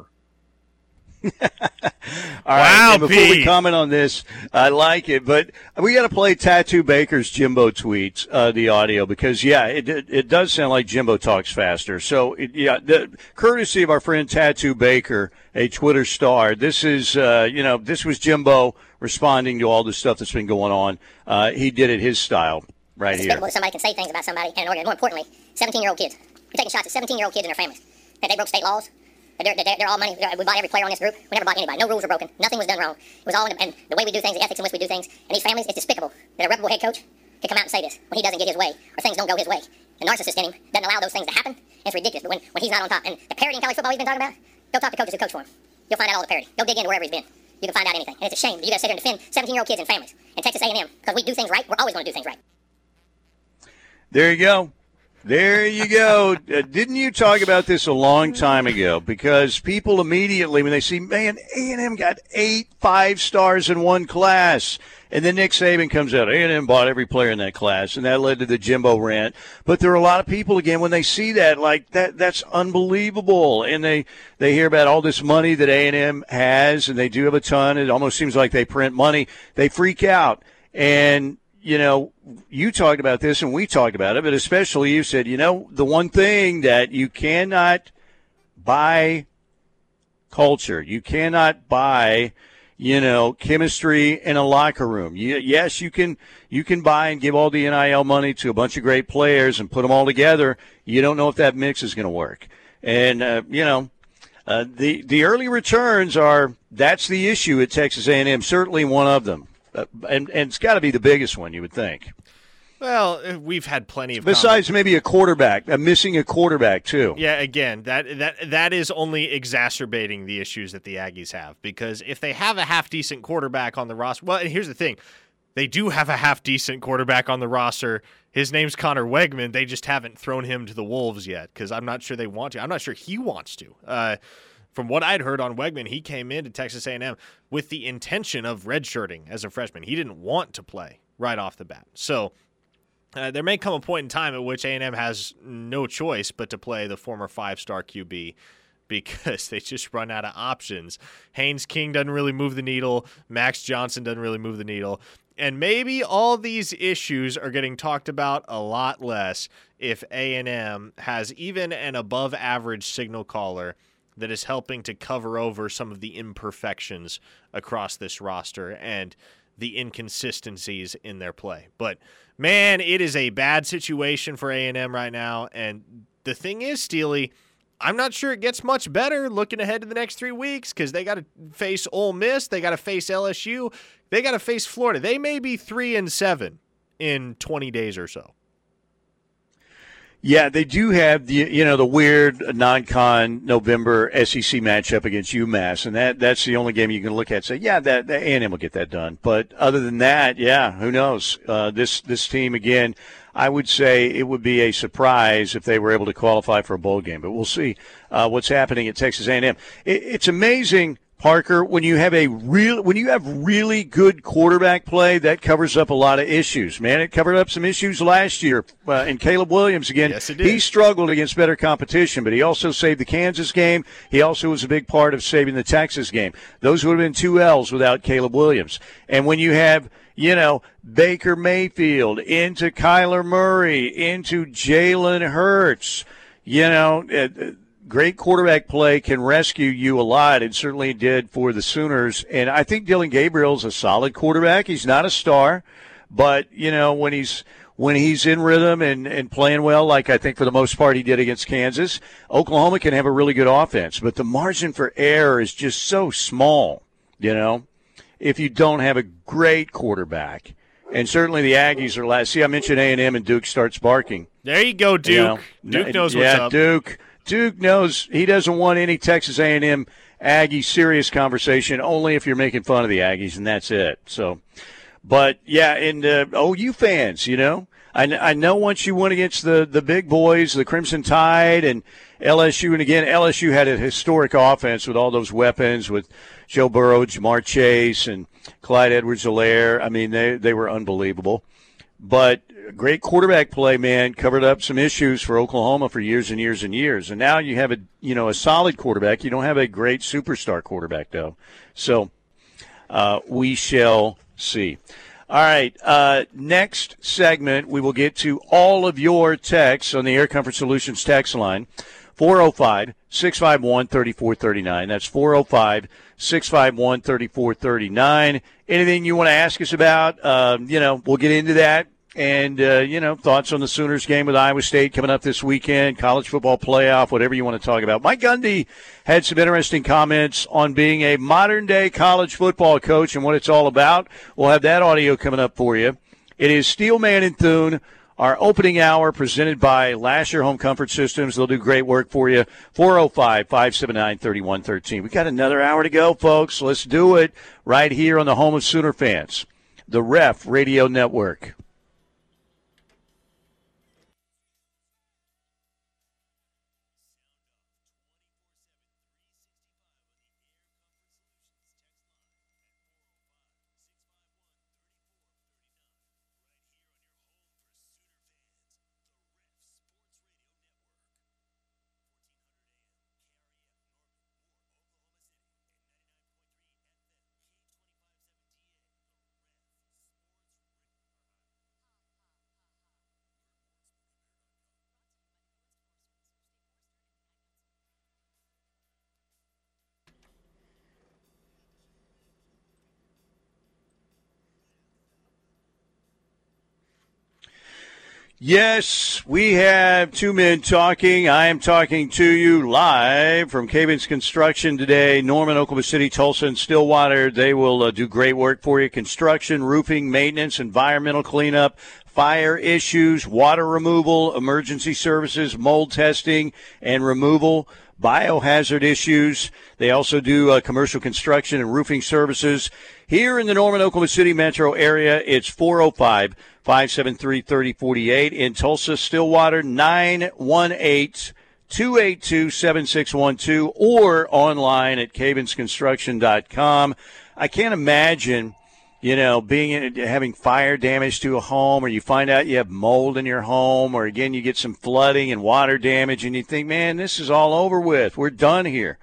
All wow, right, before we comment on this, I like it, but we got to play Tattoo Baker's Jimbo tweets, uh, the audio, because yeah, it, it, it does sound like Jimbo talks faster. So it, yeah, the courtesy of our friend Tattoo Baker, a Twitter star. This is uh, you know this was Jimbo responding to all the stuff that's been going on. Uh, he did it his style right here. Somebody can say things about somebody, and more importantly, 17 year old kids. We're taking shots at 17 year old kids and their families. That they broke state laws they're, they're, they're, all money. We bought every player on this group. We never bought anybody. No rules were broken. Nothing was done wrong. It was all in the, and the way we do things, the ethics in which we do things. And these families, it's despicable that a reputable head coach can come out and say this when he doesn't get his way or things don't go his way. The narcissist in him doesn't allow those things to happen. It's ridiculous. But when, when he's not on top, and the parity in college football we've been talking about, go talk to coaches who coach for him. You'll find out all the parity. Go dig into wherever he's been. You can find out anything. And it's a shame. You got to sit here and defend 17-year-old kids and families. And Texas A&M, because we do things right, we're always going to do things right. There you go. There you go. Uh, didn't you talk about this a long time ago? Because people immediately, when they see, man, A&M got eight five stars in one class. And then Nick Saban comes out, A&M bought every player in that class, and that led to the Jimbo rant. But there are a lot of people, again, when they see that, like, that that's unbelievable. And they, they hear about all this money that A&M has, and they do have a ton. It almost seems like they print money. They freak out. And you know, you talked about this and we talked about it, but especially you said, you know, the one thing that you cannot buy culture, you cannot buy, you know, chemistry in a locker room. You, yes, you can you can buy and give all the NIL money to a bunch of great players and put them all together. You don't know if that mix is going to work, and uh, you know. Uh, the the early returns are that's the issue at Texas A&M. Certainly one of them. Uh, and, and it's got to be the biggest one, you would think. Well, uh, we've had plenty of besides maybe a quarterback, uh, missing a quarterback too. Yeah, again, that that that is only exacerbating the issues that the Aggies have because if they have a half decent quarterback on the roster, well, and here's the thing, they do have a half decent quarterback on the roster. His name's Conner Weigman. They just haven't thrown him to the wolves yet because I'm not sure they want to. I'm not sure he wants to. Uh, from what I'd heard on Weigman, he came into Texas A&M with the intention of redshirting as a freshman. He didn't want to play right off the bat. So uh, there may come a point in time at which A&M has no choice but to play the former five-star QB because they just run out of options. Haynes King doesn't really move the needle. Max Johnson doesn't really move the needle. And maybe all these issues are getting talked about a lot less if A&M has even an above average signal caller – that is helping to cover over some of the imperfections across this roster and the inconsistencies in their play. But man, it is a bad situation for A&M right now and the thing is, Steely, I'm not sure it gets much better looking ahead to the next 3 weeks cuz they got to face Ole Miss, they got to face LSU, they got to face Florida. They may be 3 and 7 in 20 days or so. Yeah, they do have the you know the weird non-con November SEC matchup against UMass, and that that's the only game you can look at. And say, yeah, that, that A&M will get that done. But other than that, yeah, who knows? Uh, this this team again. I would say it would be a surprise if they were able to qualify for a bowl game, but we'll see uh, what's happening at Texas A&M. It, it's amazing Parker, when you have a real, when you have really good quarterback play, that covers up a lot of issues. Man, it covered up some issues last year. Uh, and Caleb Williams again, yes, it did. he struggled against better competition, but he also saved the Kansas game. He also was a big part of saving the Texas game. Those would have been two L's without Caleb Williams. And when you have you know, Baker Mayfield into Kyler Murray into Jalen Hurts, you know, uh, great quarterback play can rescue you a lot, and certainly did for the Sooners. And I think Dillon Gabriel's a solid quarterback. He's not a star, but you know when he's when he's in rhythm and, and playing well, like I think for the most part he did against Kansas, Oklahoma can have a really good offense. But the margin for error is just so small, you know, if you don't have a great quarterback. And certainly the Aggies are last. See, I mentioned A and M, and Duke starts barking. There you go, Duke. You know, Duke knows yeah, what's up. Duke. Duke knows he doesn't want any Texas A&M Aggie serious conversation. Only if you're making fun of the Aggies, and that's it. So, but yeah, and uh, OU fans, you know, I, I know once you went against the the big boys, the Crimson Tide and LSU, and again LSU had a historic offense with all those weapons with Joe Burrow, Ja'Marr Chase, and Clyde Edwards-Helaire. I mean, they they were unbelievable. But great quarterback play, man, covered up some issues for Oklahoma for years and years and years. And now you have a you know a solid quarterback. You don't have a great superstar quarterback though. So uh, we shall see. All right. Uh, next segment, we will get to all of your texts on the Air Comfort Solutions text line 405 651 3439. That's 405 651 3439. Anything you want to ask us about, um, you know, we'll get into that and uh, you know thoughts on the Sooners game with Iowa State coming up this weekend, college football playoff, whatever you want to talk about. Mike Gundy had some interesting comments on being a modern day college football coach and what it's all about. We'll have that audio coming up for you. It is Steelman and Thune. Our opening hour presented by Lasher Home Comfort Systems. They'll do great work for you. 405 579 3113. We got another hour to go, folks. Let's do it right here on the home of Sooner fans, the Ref Radio Network. Yes, we have two men talking. I am talking to you live from Cavens Construction today. Norman, Oklahoma City, Tulsa, and Stillwater. They will uh, do great work for you. Construction, roofing, maintenance, environmental cleanup, fire issues, water removal, emergency services, mold testing and removal, biohazard issues. They also do uh, commercial construction and roofing services. Here in the Norman, Oklahoma City metro area, it's 405 573 3048. In Tulsa, Stillwater, 918 282 7612 or online at cavensconstruction.com. I can't imagine you know, being having fire damage to a home, or you find out you have mold in your home, or again you get some flooding and water damage, and you think, man, this is all over with. We're done here.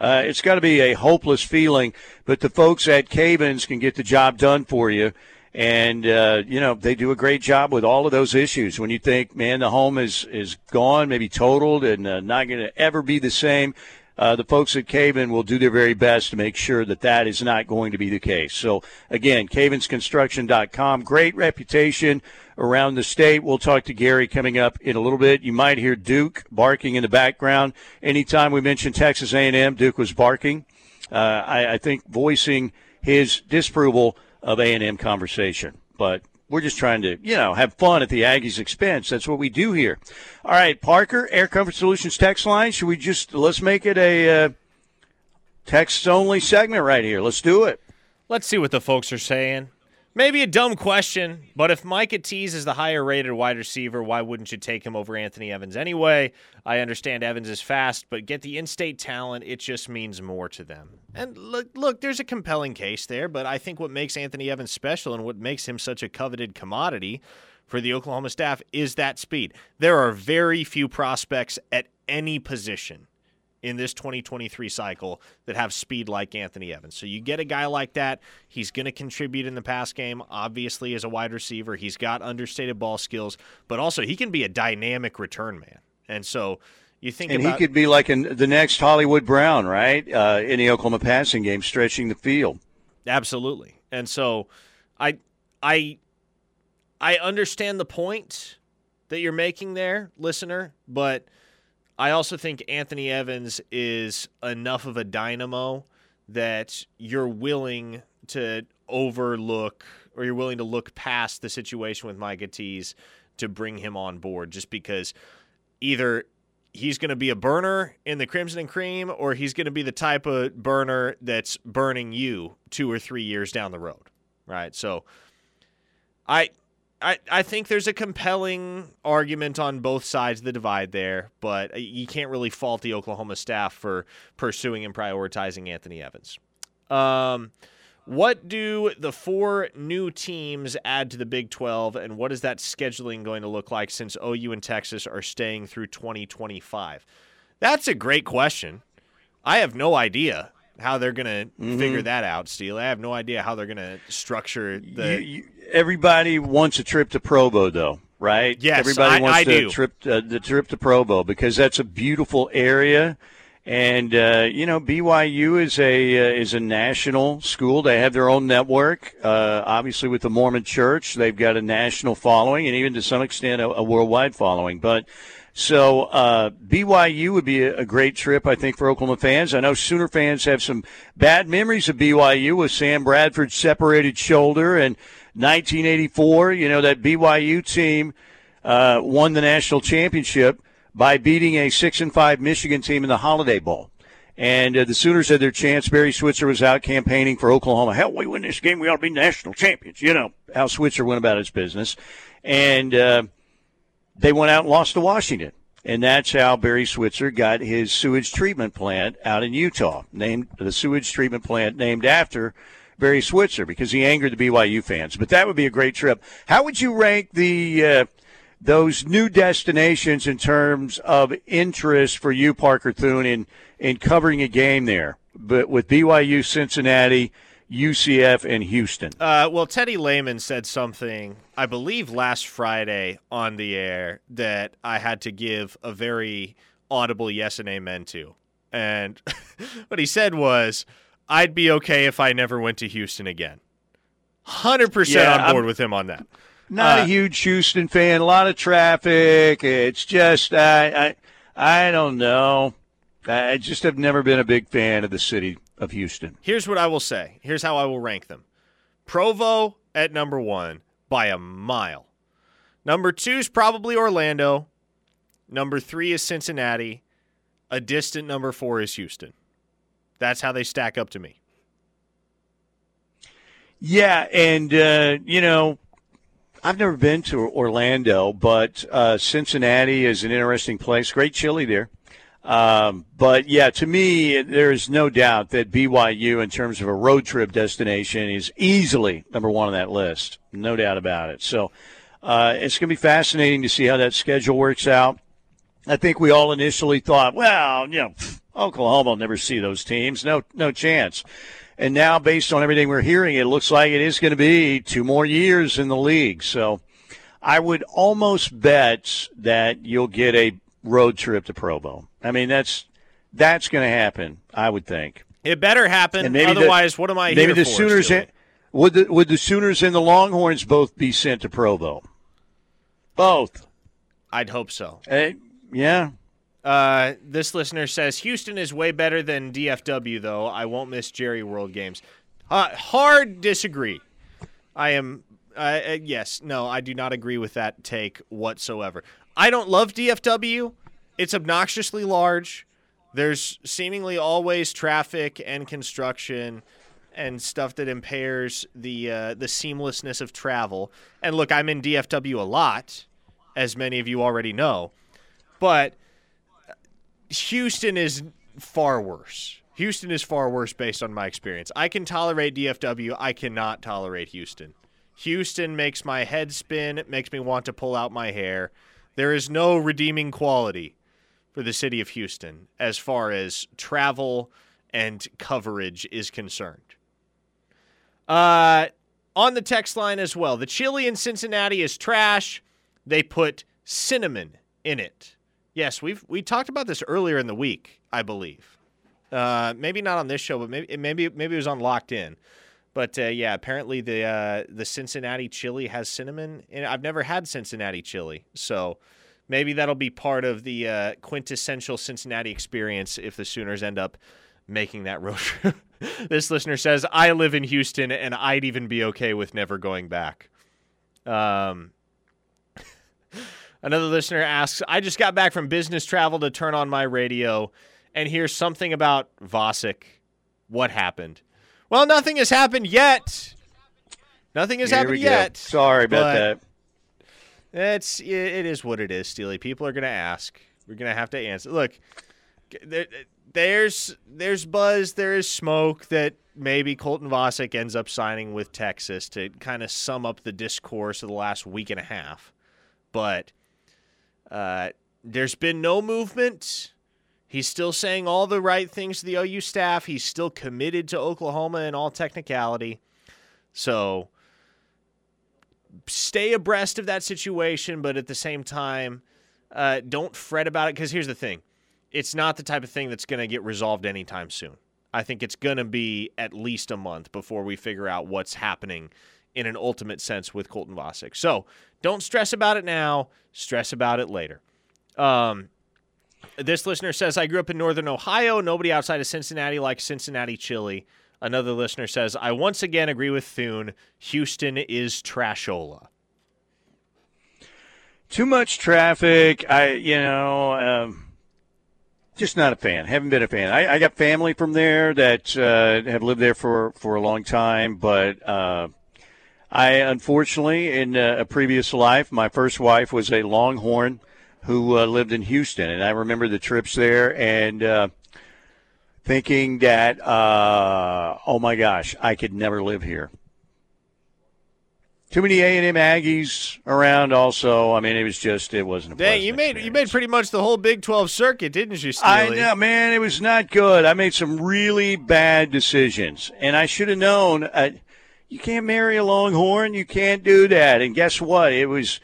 Uh, it's got to be a hopeless feeling, but the folks at Cavens can get the job done for you. And uh, you know they do a great job with all of those issues. When you think, man, the home is is gone, maybe totaled, and uh, not going to ever be the same, uh, the folks at Caven will do their very best to make sure that that is not going to be the case. So, again, cavensconstruction.com, great reputation around the state. We'll talk to Gary coming up in a little bit. You might hear Duke barking in the background. Anytime we mention Texas A&M, Duke was barking. Uh, I, I think voicing his disapproval of A&M conversation. But we're just trying to, you know, have fun at the Aggies' expense. That's what we do here. All right, Parker, Air Comfort Solutions text line. Should we just let's make it a uh, text only segment right here? Let's do it. Let's see what the folks are saying. Maybe a dumb question, but if Micah Tease is the higher rated wide receiver, why wouldn't you take him over Anthony Evans anyway? I understand Evans is fast, but get the in state talent, it just means more to them. And look, look, there's a compelling case there, but I think what makes Anthony Evans special and what makes him such a coveted commodity for the Oklahoma staff is that speed. There are very few prospects at any position in this 2023 cycle that have speed like Anthony Evans. So you get a guy like that, he's going to contribute in the pass game, obviously, as a wide receiver. He's got understated ball skills, but also he can be a dynamic return man. And so you think and about, he could be like an, the next Hollywood Brown, right? Uh, in the Oklahoma passing game, stretching the field. Absolutely. And so I I I understand the point that you're making there, listener, but – I also think Anthony Evans is enough of a dynamo that you're willing to overlook or you're willing to look past the situation with Micah Tease to bring him on board just because either he's going to be a burner in the Crimson and Cream or he's going to be the type of burner that's burning you two or three years down the road. Right. So I I, I think there's a compelling argument on both sides of the divide there, but you can't really fault the Oklahoma staff for pursuing and prioritizing Anthony Evans. Um, what do the four new teams add to the Big 12, and what is that scheduling going to look like since OU and Texas are staying through 2025? That's a great question. I have no idea how they're going to mm-hmm. figure that out, Steele. I have no idea how they're going to structure the. You, you, everybody wants a trip to Provo, though, right? Yes, everybody I, wants I the trip uh, the trip to Provo because that's a beautiful area. And uh, you know, BYU is a uh, is a national school. They have their own network. Uh, obviously, with the Mormon Church, they've got a national following, and even to some extent, a, a worldwide following. But so uh, BYU would be a, a, great trip, I think, for Oklahoma fans. I know Sooner fans have some bad memories of BYU with Sam Bradford's separated shoulder and 1984. You know that BYU team uh, won the national championship by beating a six and five Michigan team in the Holiday Bowl. And uh, the Sooners had their chance. Barry Switzer was out campaigning for Oklahoma. Hell, we win this game, we ought to be national champions. You know how Switzer went about his business, and uh, they went out and lost to Washington. And that's how Barry Switzer got his sewage treatment plant out in Utah, named the sewage treatment plant named after Barry Switzer because he angered the BYU fans. But that would be a great trip. How would you rank the uh, those new destinations in terms of interest for you, Parker Thune, in in covering a game there? But with BYU, Cincinnati, UCF, and Houston. Uh, well, Teddy Lehman said something, I believe, last Friday on the air that I had to give a very audible yes and amen to. And what he said was, I'd be okay if I never went to Houston again. 100% yeah, on board I'm, with him on that. not Uh, a huge Houston fan. A lot of traffic. It's just I I I don't know. I just have never been a big fan of the city of Houston. Here's what I will say. Here's how I will rank them. Provo at number one by a mile. Number two is probably Orlando. Number three is Cincinnati. A distant number four is Houston. That's how they stack up to me. Yeah, and uh, you know, I've never been to Orlando, but uh, Cincinnati is an interesting place. Great chili there. Um, but yeah, to me, there is no doubt that BYU, in terms of a road trip destination, is easily number one on that list. No doubt about it. So uh, it's going to be fascinating to see how that schedule works out. I think we all initially thought, well, you know, Oklahoma will never see those teams. No, no chance. And now, based on everything we're hearing, it looks like it is going to be two more years in the league. So I would almost bet that you'll get a road trip to Provo. I mean, that's that's going to happen. I would think. It better happen. And maybe the- Otherwise, what am I Maybe here the for? Sooners would the would the Sooners and the Longhorns both be sent to Provo? Both. I'd hope so. Uh, yeah. Uh, this listener says Houston is way better than DFW, though. I won't miss Jerry World games. Uh, hard disagree. I am. Uh, uh, yes, no, I do not agree with that take whatsoever. I don't love DFW. It's obnoxiously large. There's seemingly always traffic and construction and stuff that impairs the uh, the seamlessness of travel. And look, I'm in DFW a lot, as many of you already know, but Houston is far worse. Houston is far worse based on my experience. I can tolerate DFW. I cannot tolerate Houston. Houston makes my head spin. It makes me want to pull out my hair. There is no redeeming quality for the city of Houston as far as travel and coverage is concerned. Uh, on the text line as well, the chili in Cincinnati is trash. They put cinnamon in it. Yes, we've we talked about this earlier in the week, I believe. Uh, maybe not on this show, but maybe maybe maybe it was on Locked In. But uh, yeah, apparently the uh, the Cincinnati chili has cinnamon. and. I've never had Cincinnati chili, so maybe that'll be part of the uh, quintessential Cincinnati experience if the Sooners end up making that road trip. this listener says, "I live in Houston, and I'd even be okay with never going back." Um, Another listener asks, I just got back from business travel to turn on my radio and hear something about Vasek. What happened? Well, nothing has happened yet. Nothing has Here happened yet. Sorry about that. It's it is what it is, Steely. People are to ask. We're to have to answer. Look, there, there's there's buzz, there is smoke that maybe Colton Vasek ends up signing with Texas to kind of sum up the discourse of the last week and a half. But uh, there's been no movement. He's still saying all the right things to the OU staff. He's still committed to Oklahoma in all technicality. So stay abreast of that situation, but at the same time, uh, don't fret about it. Because here's the thing it's not the type of thing that's going to get resolved anytime soon. I think it's going to be at least a month before we figure out what's happening in an ultimate sense with Colton Vasek. So don't stress about it now, stress about it later. Um, this listener says, I grew up in Northern Ohio. Nobody outside of Cincinnati likes Cincinnati chili. Another listener says, I once again agree with Thune. Houston is trashola. Too much traffic. I, you know, um, just not a fan. Haven't been a fan. I, I got family from there that uh, have lived there for, for a long time, but uh, I unfortunately, in uh, a previous life, my first wife was a Longhorn who uh, lived in Houston, and I remember the trips there and uh, thinking that, uh, oh my gosh, I could never live here. Too many A and M Aggies around. Also, I mean, it was just it wasn't. A Dang, you made you made pretty much the whole Big Twelve circuit, didn't you, Steely? I know, man. It was not good. I made some really bad decisions, and I should have known. Uh, you can't marry a Longhorn. You can't do that. And guess what? It was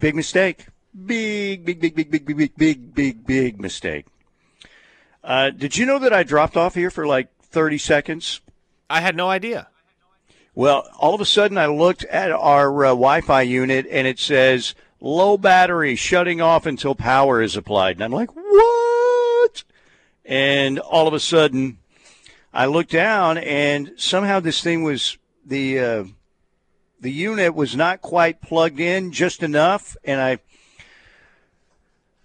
big mistake. Big, big, big, big, big, big, big, big, big, big mistake. Uh, did you know that I dropped off here for like thirty seconds? I had no idea. Well, all of a sudden, I looked at our uh, Wi-Fi unit, and it says low battery, shutting off until power is applied. And I'm like, what? And all of a sudden, I looked down, and somehow this thing was the uh, the unit was not quite plugged in just enough, and I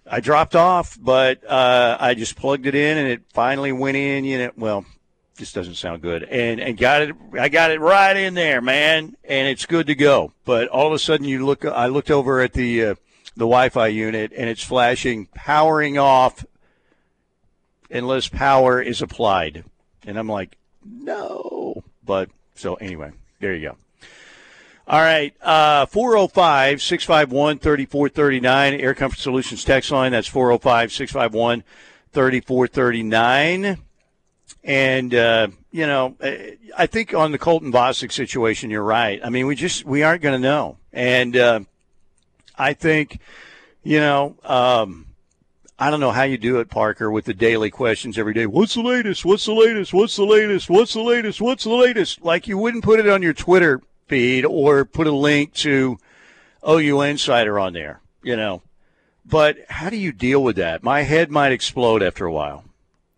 I dropped off, but uh, I just plugged it in, and it finally went in. You know, well, this doesn't sound good, and and got it. I got it right in there, man, and it's good to go. But all of a sudden, you look. I looked over at the uh, the Wi-Fi unit, and it's flashing, powering off unless power is applied, and I'm like, no. But so anyway, there you go. All right, uh, 405 651 3439, Air Comfort Solutions text line. That's 405 651 3439. And, uh, you know, uh, I think on the Colton Vasek situation, you're right. I mean, we just, we aren't going to know. And uh, I think, you know, um, I don't know how you do it, Parker, with the daily questions every day. What's the latest? What's the latest? What's the latest? What's the latest? What's the latest? Like you wouldn't put it on your Twitter feed or put a link to OU Insider on there, you know. But how do you deal with that? My head might explode after a while.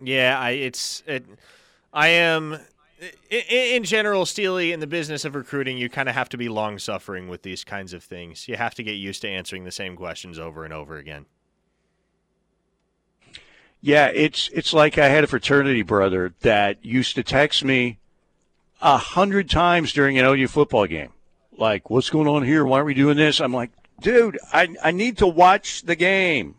Yeah, I it's it, I am in, in general, Steely, in the business of recruiting, you kind of have to be long suffering with these kinds of things. You have to get used to answering the same questions over and over again. Yeah, it's it's like I had a fraternity brother that used to text me a hundred times during an OU football game. Like, what's going on here? Why are we doing this? I'm like, dude, I, I need to watch the game.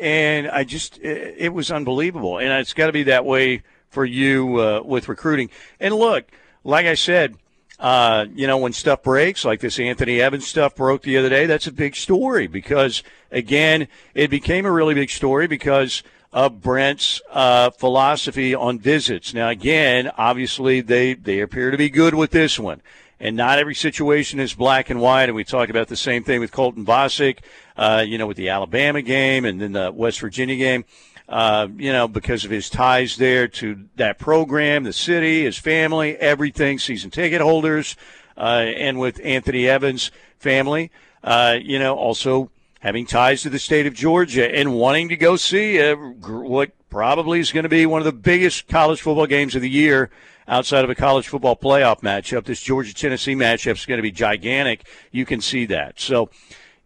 And I just, it, it was unbelievable. And it's got to be that way for you uh, with recruiting. And look, like I said, uh, you know, when stuff breaks, like this Anthony Evans stuff broke the other day, that's a big story because, again, it became a really big story because – of Brent's uh, philosophy on visits. Now, again, obviously they, they appear to be good with this one. And not every situation is black and white. And we talk about the same thing with Colton Vasek, uh, you know, with the Alabama game and then the West Virginia game. Uh, you know, because of his ties there to that program, the city, his family, everything, season ticket holders, uh, and with Anthony Evans' family, uh, you know, also having ties to the state of Georgia and wanting to go see a, what probably is going to be one of the biggest college football games of the year outside of a college football playoff matchup. This Georgia Tennessee matchup is going to be gigantic. You can see that. So,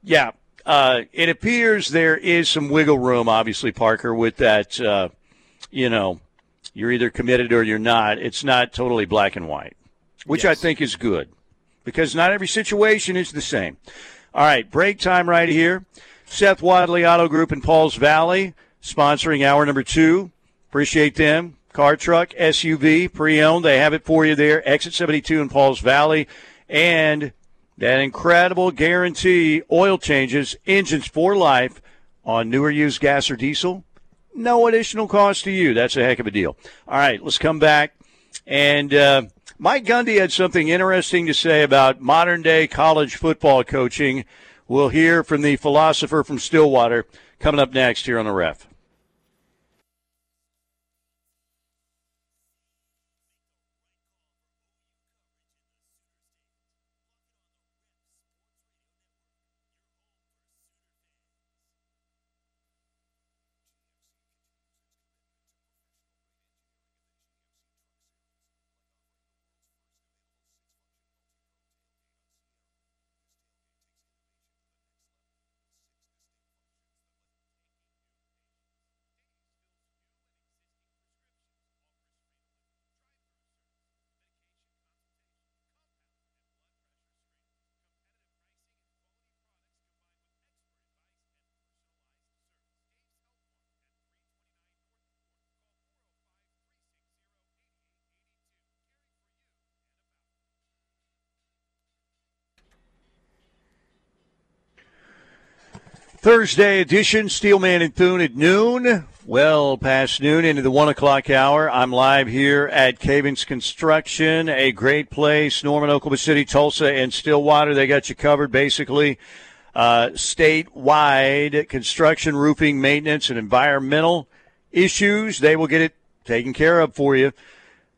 yeah, uh, it appears there is some wiggle room, obviously, Parker, with that. Uh, you know, you're either committed or you're not. It's not totally black and white, which yes. I think is good because not every situation is the same. All right, break time right here. Seth Wadley Auto Group in Pauls Valley sponsoring hour number two. Appreciate them. Car, truck, SUV, pre-owned. They have it for you there. Exit 72 in Pauls Valley. And that incredible guarantee oil changes, engines for life on newer used gas or diesel. No additional cost to you. That's a heck of a deal. All right, let's come back. And uh, Mike Gundy had something interesting to say about modern day college football coaching. We'll hear from the philosopher from Stillwater coming up next here on the ref. Thursday edition, Steelman and Thune at noon. Well past noon into the one o'clock hour. I'm live here at Cavens Construction, a great place. Norman, Oklahoma City, Tulsa, and Stillwater. They got you covered basically. Uh, statewide construction, roofing, maintenance, and environmental issues. They will get it taken care of for you.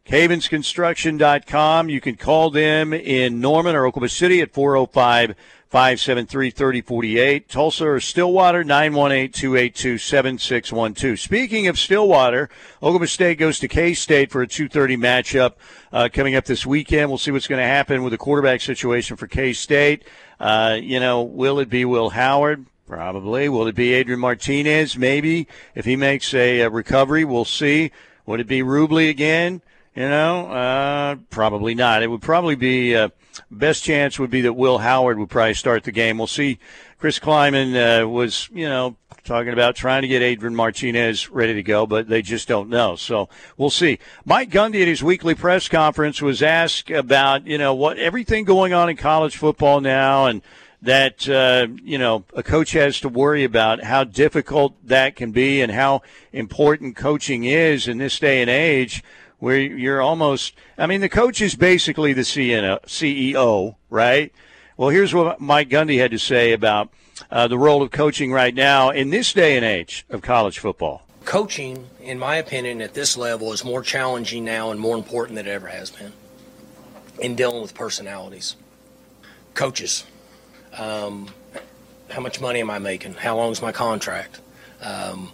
CavensConstruction.com. You can call them in Norman or Oklahoma City at 405 573 3048. Tulsa or Stillwater, 918 282 7612. Speaking of Stillwater, Oklahoma State goes to K State for a 2.30 matchup uh, coming up this weekend. We'll see what's going to happen with the quarterback situation for K State. Uh, you know, will it be Will Howard? Probably. Will it be Adrian Martinez? Maybe. If he makes a, a recovery, we'll see. Would it be Rubley again? You know, uh, probably not. It would probably be uh, best chance would be that Will Howard would probably start the game. We'll see. Chris Klieman uh, was, you know, talking about trying to get Adrian Martinez ready to go, but they just don't know. So we'll see. Mike Gundy at his weekly press conference was asked about, you know, what everything going on in college football now and that uh, you know a coach has to worry about how difficult that can be and how important coaching is in this day and age where you're almost I mean the coach is basically the CEO, right? Well, here's what Mike Gundy had to say about uh, the role of coaching right now in this day and age of college football. Coaching, in my opinion, at this level is more challenging now and more important than it ever has been in dealing with personalities. Coaches, um, how much money am I making? How long is my contract? Um,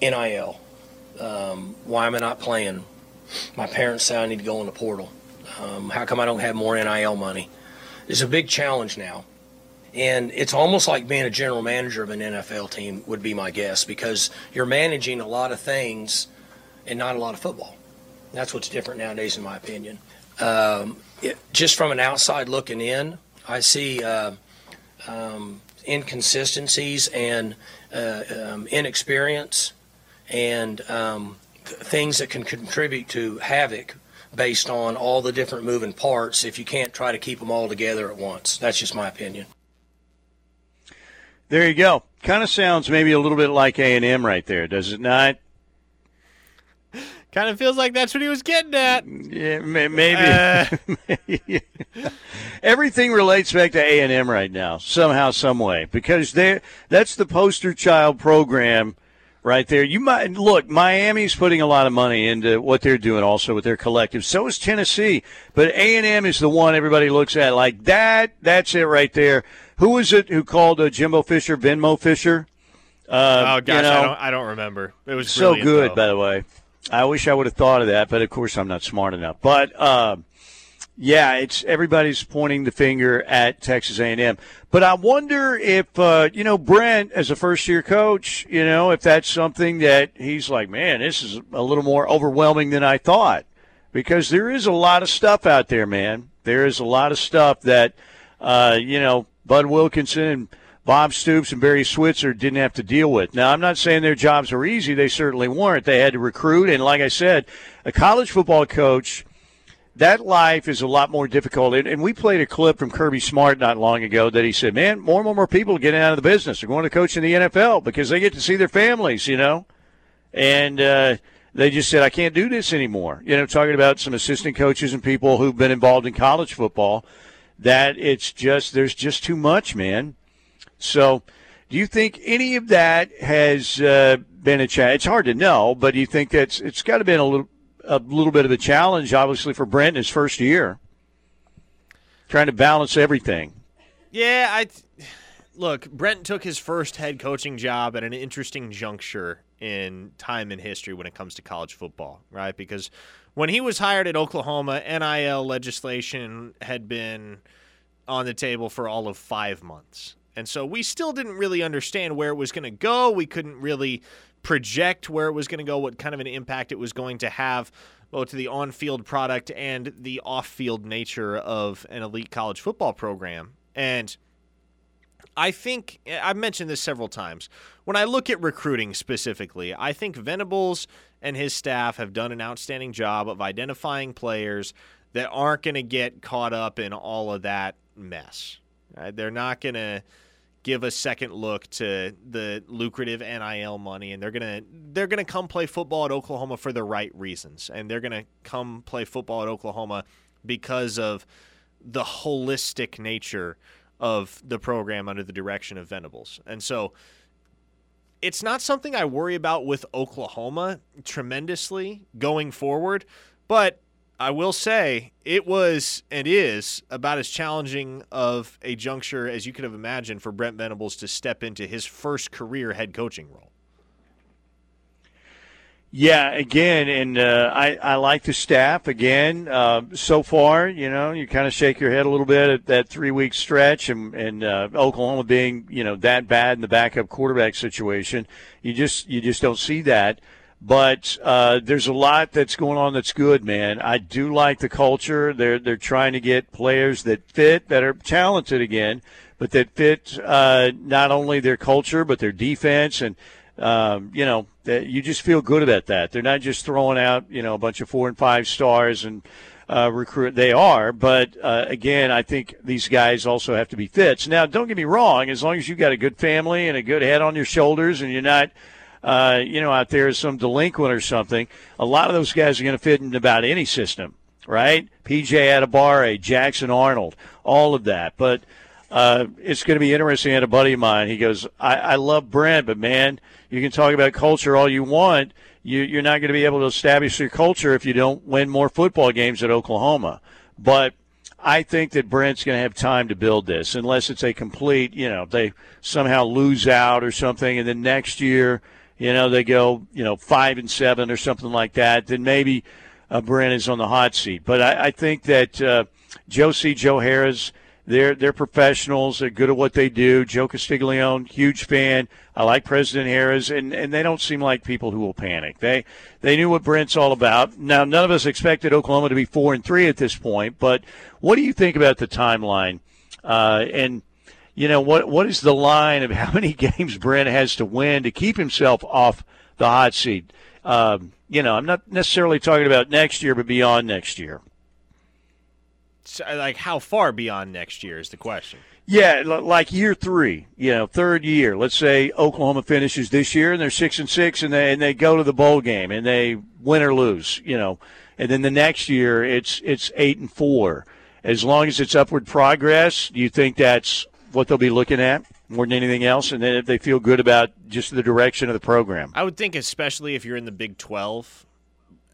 NIL. Um, why am I not playing? My parents say I need to go in the portal. Um, how come I don't have more NIL money? It's a big challenge now. And it's almost like being a general manager of an NFL team, would be my guess, because you're managing a lot of things and not a lot of football. That's what's different nowadays, in my opinion. Um, it, just from an outside looking in, I see uh, um, inconsistencies and uh, um, inexperience and um, things that can contribute to havoc based on all the different moving parts if you can't try to keep them all together at once. That's just my opinion. There you go. Kind of sounds maybe a little bit like A and M right there, does it not? Kind of feels like that's what he was getting at. Yeah, maybe. Uh. Everything relates back to A and M right now, somehow, some way, because they that's the poster child program right there. You might look. Miami's putting a lot of money into what they're doing, also with their collective. So is Tennessee, but A and M is the one everybody looks at like that. That's it right there. Who was it who called uh, Jimbo Fisher Venmo Fisher? Uh, oh gosh, you know, I don't. I don't remember. It was so good, though. by the way. I wish I would have thought of that, but of course I'm not smart enough. But uh, yeah, it's everybody's pointing the finger at Texas A&M. But I wonder if uh, you know Brent, as a first-year coach, you know if that's something that he's like, man, this is a little more overwhelming than I thought, because there is a lot of stuff out there, man. There is a lot of stuff that uh, you know Bud Wilkinson and Bob Stoops and Barry Switzer didn't have to deal with. Now, I'm not saying their jobs were easy. They certainly weren't. They had to recruit. And like I said, a college football coach, that life is a lot more difficult. And and, we played a clip from Kirby Smart not long ago that he said, man, more and more, people are getting out of the business. They're going to coach in the NFL because they get to see their families, you know? And, uh, they just said, I can't do this anymore. You know, talking about some assistant coaches and people who've been involved in college football, that it's just, there's just too much, man. So, do you think any of that has uh, been a challenge? It's hard to know, but do you think that's it's got to been a little a little bit of a challenge, obviously, for Brent in his first year, trying to balance everything. Yeah, I look. Brent took his first head coaching job at an interesting juncture in time in history when it comes to college football, right? Because when he was hired at Oklahoma, NIL legislation had been on the table for all of five months. And so we still didn't really understand where it was going to go. We couldn't really project where it was going to go, what kind of an impact it was going to have both to the on field product and the off field nature of an elite college football program. And I think I've mentioned this several times. When I look at recruiting specifically, I think Venables and his staff have done an outstanding job of identifying players that aren't going to get caught up in all of that mess. Right? They're not going to give a second look to the lucrative NIL money and they're going to they're going to come play football at Oklahoma for the right reasons and they're going to come play football at Oklahoma because of the holistic nature of the program under the direction of Venables. And so it's not something I worry about with Oklahoma tremendously going forward, but I will say it was and is about as challenging of a juncture as you could have imagined for Brent Venables to step into his first career head coaching role. Yeah, again, and uh, I, I like the staff again. Uh, so far, you know, you kind of shake your head a little bit at that three week stretch, and, and uh, Oklahoma being you know that bad in the backup quarterback situation, you just you just don't see that. But uh, there's a lot that's going on that's good, man. I do like the culture. They're they're trying to get players that fit, that are talented again, but that fit uh, not only their culture but their defense and um, you know, that you just feel good about that. They're not just throwing out, you know, a bunch of four and five stars and uh, recruit. They are, but uh, again, I think these guys also have to be fits. Now, don't get me wrong. As long as you've got a good family and a good head on your shoulders, and you're not, uh, you know, out there as some delinquent or something, a lot of those guys are going to fit in about any system, right? PJ Adebawore, Jackson Arnold, all of that, but. Uh, it's going to be interesting. I had a buddy of mine. He goes, I, I love Brent, but man, you can talk about culture all you want. You, you're not going to be able to establish your culture if you don't win more football games at Oklahoma. But I think that Brent's going to have time to build this, unless it's a complete, you know, they somehow lose out or something, and then next year, you know, they go, you know, five and seven or something like that. Then maybe uh, Brent is on the hot seat. But I, I think that uh, C. Joe Harroz they're they're professionals. They're good at what they do. Joe Castiglione, huge fan. I like President Harroz, and, and they don't seem like people who will panic. They they knew what Brent's all about. Now, none of us expected Oklahoma to be four and three at this point, but what do you think about the timeline? Uh, and you know what what is the line of how many games Brent has to win to keep himself off the hot seat? Um, you know, I'm not necessarily talking about next year, but beyond next year So, like how far beyond next year is the question. Yeah, like year three, you know, third year. Let's say Oklahoma finishes this year and they're six and six, and they and they go to the bowl game and they win or lose, you know, and then the next year it's it's eight and four. As long as it's upward progress, do you think that's what they'll be looking at more than anything else? And then if they feel good about just the direction of the program, I would think, especially if you're in the Big Twelve,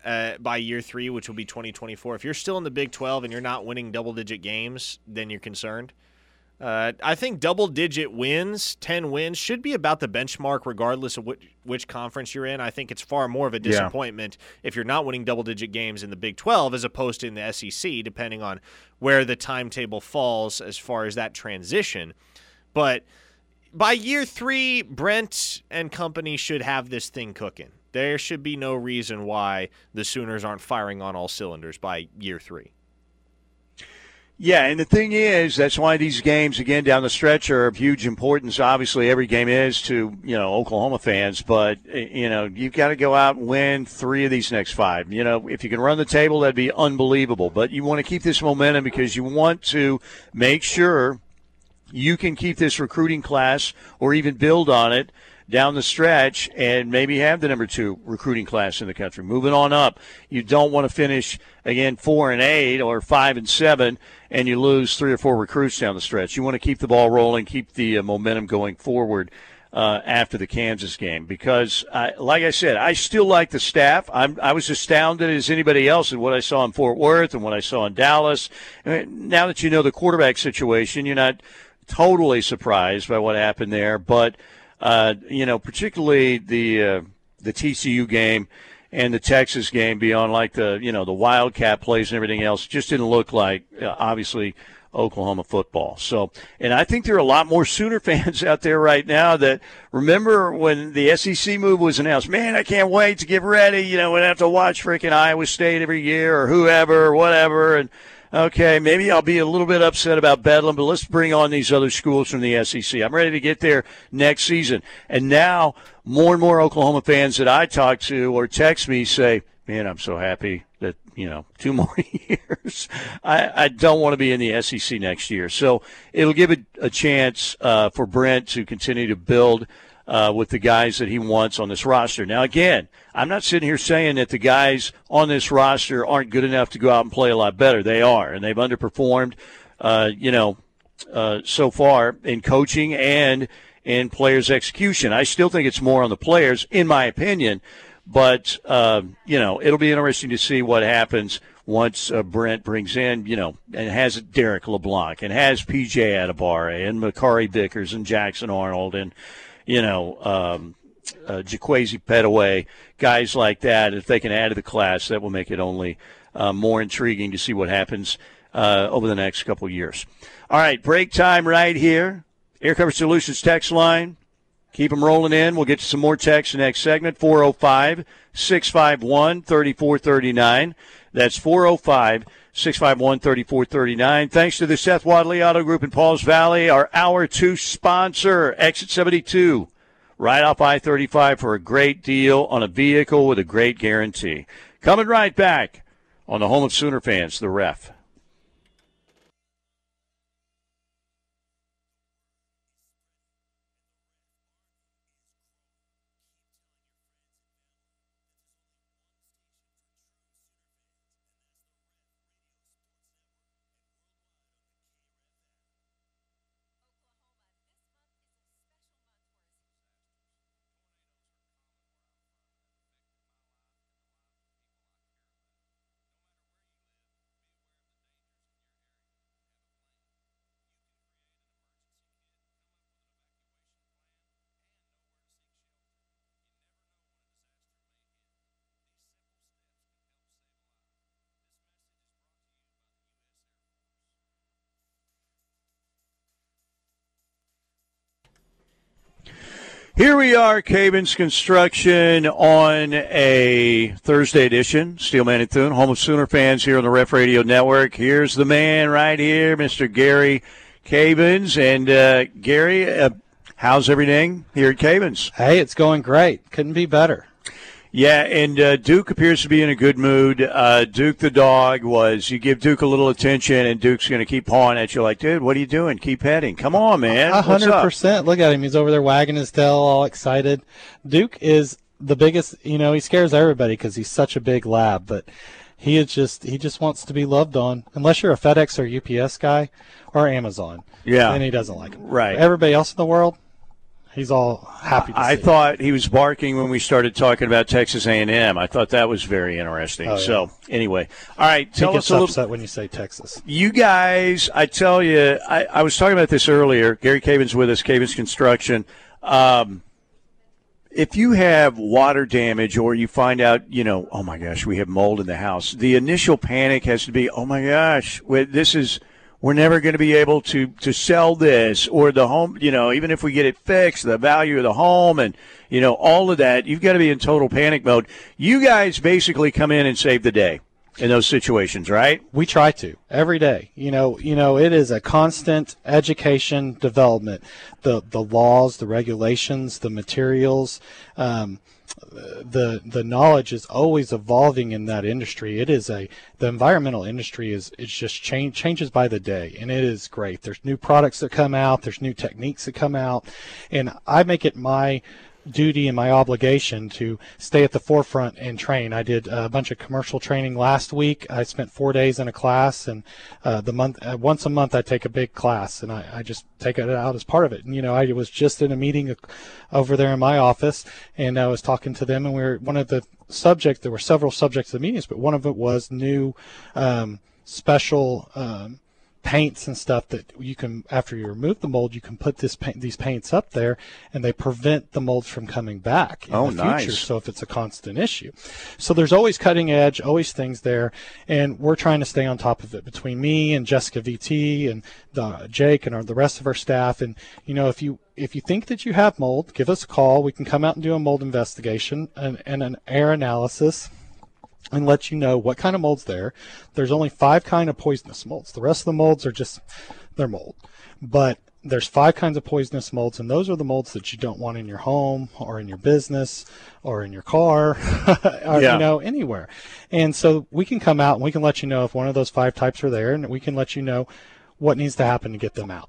uh, by year three, which will be 2024. If you're still in the Big 12 and you're not winning double digit games, then you're concerned. Uh, I think double digit wins, 10 wins, should be about the benchmark regardless of which, which conference you're in. I think it's far more of a disappointment yeah. if you're not winning double digit games in the Big 12 as opposed to in the SEC, depending on where the timetable falls as far as that transition. But by year three, Brent and company should have this thing cooking there should be no reason why the Sooners aren't firing on all cylinders by year three. Yeah, and the thing is, that's why these games again down the stretch are of huge importance. Obviously, every game is to you know Oklahoma fans, but you know you've got to go out and win three of these next five. You know, if you can run the table, that'd be unbelievable. But you want to keep this momentum because you want to make sure you can keep this recruiting class or even build on it down the stretch and maybe have the number two recruiting class in the country. Moving on up, you don't want to finish again four and eight or five and seven, and you lose three or four recruits down the stretch. You want to keep the ball rolling, keep the uh, momentum going forward. Uh, after the Kansas game, because I, like I said, I still like the staff. I'm, I was astounded as anybody else at what I saw in Fort Worth and what I saw in Dallas. Now that you know the quarterback situation, you're not totally surprised by what happened there, but uh, you know, particularly the uh, the TCU game and the Texas game beyond like the you know the Wildcat plays and everything else just didn't look like uh, obviously Oklahoma football. So, and I think there are a lot more Sooner fans out there right now that remember when the SEC move was announced. Man, I can't wait to get ready. You know, we have to watch freaking Iowa State every year or whoever or whatever and okay, maybe I'll be a little bit upset about Bedlam, but let's bring on these other schools from the SEC. I'm ready to get there next season. And now more and more Oklahoma fans that I talk to or text me say, man, I'm so happy that, you know, two more years. I, I don't want to be in the SEC next year. So it'll give a, a chance uh, for Brent to continue to build – uh, with the guys that he wants on this roster. Now, again, I'm not sitting here saying that the guys on this roster aren't good enough to go out and play a lot better. They are, and they've underperformed, uh, you know, uh, so far in coaching and in players' execution. I still think it's more on the players, in my opinion. But uh, you know, it'll be interesting to see what happens once uh, Brent brings in, you know, and has Derrick LeBlanc and has PJ Adebawore and Makari Vickers and Jackson Arnold and, you know, um, uh, Jaquaize Pettaway, guys like that, if they can add to the class, that will make it only uh, more intriguing to see what happens uh, over the next couple years. All right, break time right here. Air Comfort Solutions text line. Keep them rolling in. We'll get to some more text in the next segment. 405 651 3439. That's 405 651 3439. Thanks to the Seth Wadley Auto Group in Pauls Valley, our Hour 2 sponsor, Exit 72 right off I 35 for a great deal on a vehicle with a great guarantee. Coming right back on the home of Sooner fans, the ref. Here we are, Cavens Construction on a Thursday edition. Steelman and Thune, home of Sooner fans here on the Ref Radio Network. Here's the man right here, Mr. Gary Cavens. And uh, Gary, uh, how's everything here at Cavens? Hey, it's going great. Couldn't be better. Yeah, and uh, Duke appears to be in a good mood. Uh, Duke the dog was, you give Duke a little attention, and Duke's going to keep pawing at you like, dude, what are you doing? Keep heading. Come on, man. A hundred percent. Look at him. He's over there wagging his tail, all excited. Duke is the biggest, you know, he scares everybody because he's such a big lab, but he is just, he just wants to be loved on. Unless you're a FedEx or UPS guy or Amazon. Yeah. Then he doesn't like him. Right. Everybody else in the world, he's all happy to I thought he was barking when we started talking about Texas A&M. I thought that was very interesting. Oh, yeah. So anyway, all right, he tell gets us a little. upset when you say Texas. You guys, I tell you, I, I was talking about this earlier. Gary Cavens with us, Cavens Construction. Um, if you have water damage or you find out, you know, oh my gosh, we have mold in the house, the initial panic has to be, oh my gosh, this is, we're never going to be able to, to sell this or the home, you know, even if we get it fixed, the value of the home and, you know, all of that, you've got to be in total panic mode. You guys basically come in and save the day in those situations, right? We try to every day. You know, you know, it is a constant education development. The the laws, the regulations, the materials, um, the the knowledge is always evolving in that industry. It is a the environmental industry is it's just change changes by the day, and it is great. There's new products that come out. There's new techniques that come out, and I make it my duty and my obligation to stay at the forefront and train. I did a bunch of commercial training last week. I spent four days in a class, and uh, the month uh, once a month I take a big class, and I, I just take it out as part of it. And you know, I was just in a meeting over there in my office, and I was talking to them, and we were one of the subjects. There were several subjects of the meetings, but one of it was new um, special. Um, paints and stuff that you can after you remove the mold you can put this paint these paints up there and they prevent the molds from coming back in Oh, the future. nice. so if it's a constant issue. So there's always cutting edge always things there and we're trying to stay on top of it between me and Jessica VT and the, Jake and our, the rest of our staff. And you know if you if you think that you have mold give us a call. We can come out and do a mold investigation and, and an air analysis and let you know what kind of mold's there. There's only five kind of poisonous molds. The rest of the molds are just they're mold. But there's five kinds of poisonous molds, and those are the molds that you don't want in your home or in your business or in your car or Yeah. you know anywhere. And so we can come out and we can let you know if one of those five types are there, and we can let you know what needs to happen to get them out.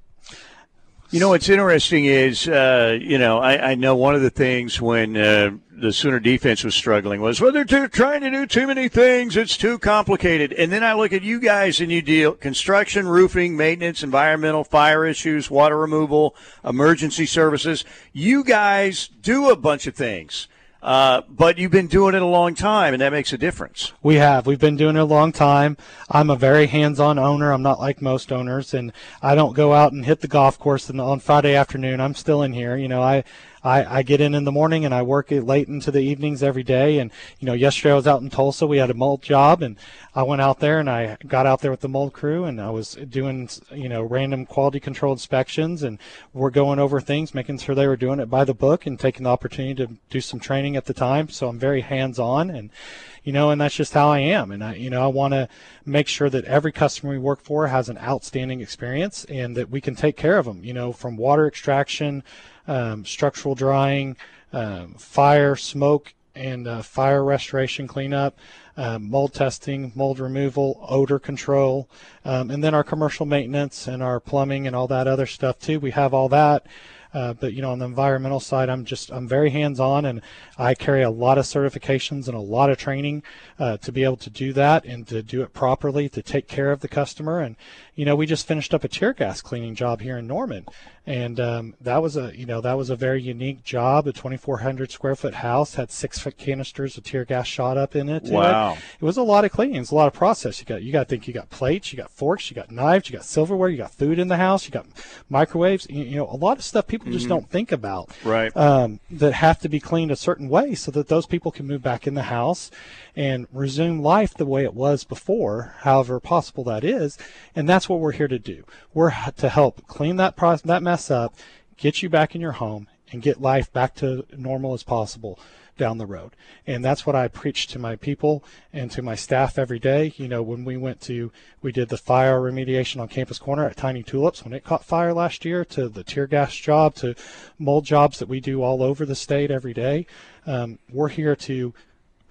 You know what's interesting is, uh, you know, I, I know one of the things when uh, the Sooner defense was struggling was, well, they're too, trying to do too many things. It's too complicated. And then I look at you guys and you deal construction, roofing, maintenance, environmental, fire issues, water removal, emergency services. You guys do a bunch of things. Uh, but you've been doing it a long time, and that makes a difference. We have. We've been doing it a long time. I'm a very hands-on owner. I'm not like most owners, and I don't go out and hit the golf course on Friday afternoon. I'm still in here. You know, I I, I get in in the morning and I work it late into the evenings every day. And you know, yesterday I was out in Tulsa. We had a mold job, and I went out there and I got out there with the mold crew, and I was doing you know random quality control inspections, and we're going over things, making sure they were doing it by the book, and taking the opportunity to do some training at the time. So I'm very hands-on and you know, and that's just how I am. And I, you know, I want to make sure that every customer we work for has an outstanding experience and that we can take care of them, you know, from water extraction, um, structural drying, um, fire, smoke, and uh, fire restoration cleanup, uh, mold testing, mold removal, odor control, um, and then our commercial maintenance and our plumbing and all that other stuff too. We have all that. Uh, but you know, on the environmental side, I'm just I'm very hands-on, and I carry a lot of certifications and a lot of training uh, to be able to do that and to do it properly to take care of the customer. And you know, we just finished up a tear gas cleaning job here in Norman, and um, that was a you know that was a very unique job. A 2,400 square foot house had six foot canisters of tear gas shot up in it. Wow! It. it was a lot of cleaning. It's a lot of process. You got you got to think you got plates, you got forks, you got knives, you got silverware, you got food in the house, you got microwaves. You, you know a lot of stuff people just mm-hmm. don't think about. Right. Um, that have to be cleaned a certain way so that those people can move back in the house and resume life the way it was before, however possible that is. And that's what we're here to do. We're to help clean that process, that mess up, get you back in your home, and get life back to normal as possible down the road. And that's what I preach to my people and to my staff every day. You know, when we went to, we did the fire remediation on Campus Corner at Tiny Tulips when it caught fire last year, to the tear gas job, to mold jobs that we do all over the state every day. Um, we're here to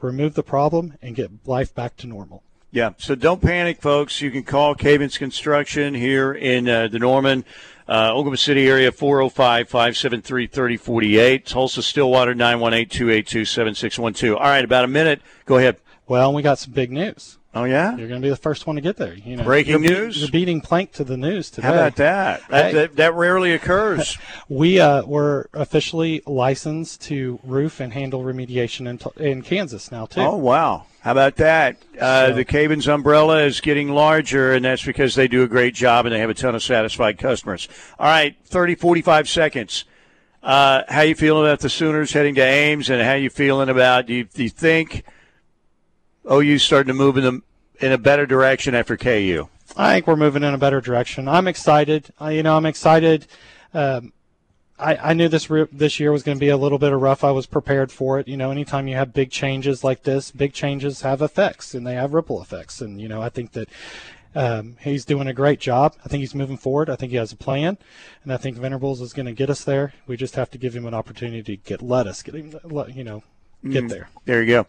remove the problem, and get life back to normal. Yeah, so don't panic, folks. You can call Cavens Construction here in uh, the Norman, uh, Oklahoma City area, 405 573 3048. Tulsa Stillwater, 918 282 7612. All right, about a minute. Go ahead. Well, we got some big news. Oh yeah, you're going to be the first one to get there. You know, breaking you're, news. You're beating Plank to the news today. How about that? That, hey. that, that, rarely occurs. we uh, were officially licensed to roof and handle remediation in, in Kansas now too. Oh wow! How about that? Uh, so, the Cavens umbrella is getting larger, and that's because they do a great job and they have a ton of satisfied customers. All right, 30, 45 seconds. Uh, how you feeling about the Sooners heading to Ames, and how you feeling about? Do you, do you think? OU starting to move in the in a better direction after KU? I think we're moving in a better direction. I'm excited. I, you know, I'm excited. Um, I, I knew this re- this year was going to be a little bit of rough. I was prepared for it. You know, anytime you have big changes like this, big changes have effects and they have ripple effects. And you know, I think that um, he's doing a great job. I think he's moving forward. I think he has a plan, and I think Venables is going to get us there. We just have to give him an opportunity to get let us get him, you know, get mm, there. There you go.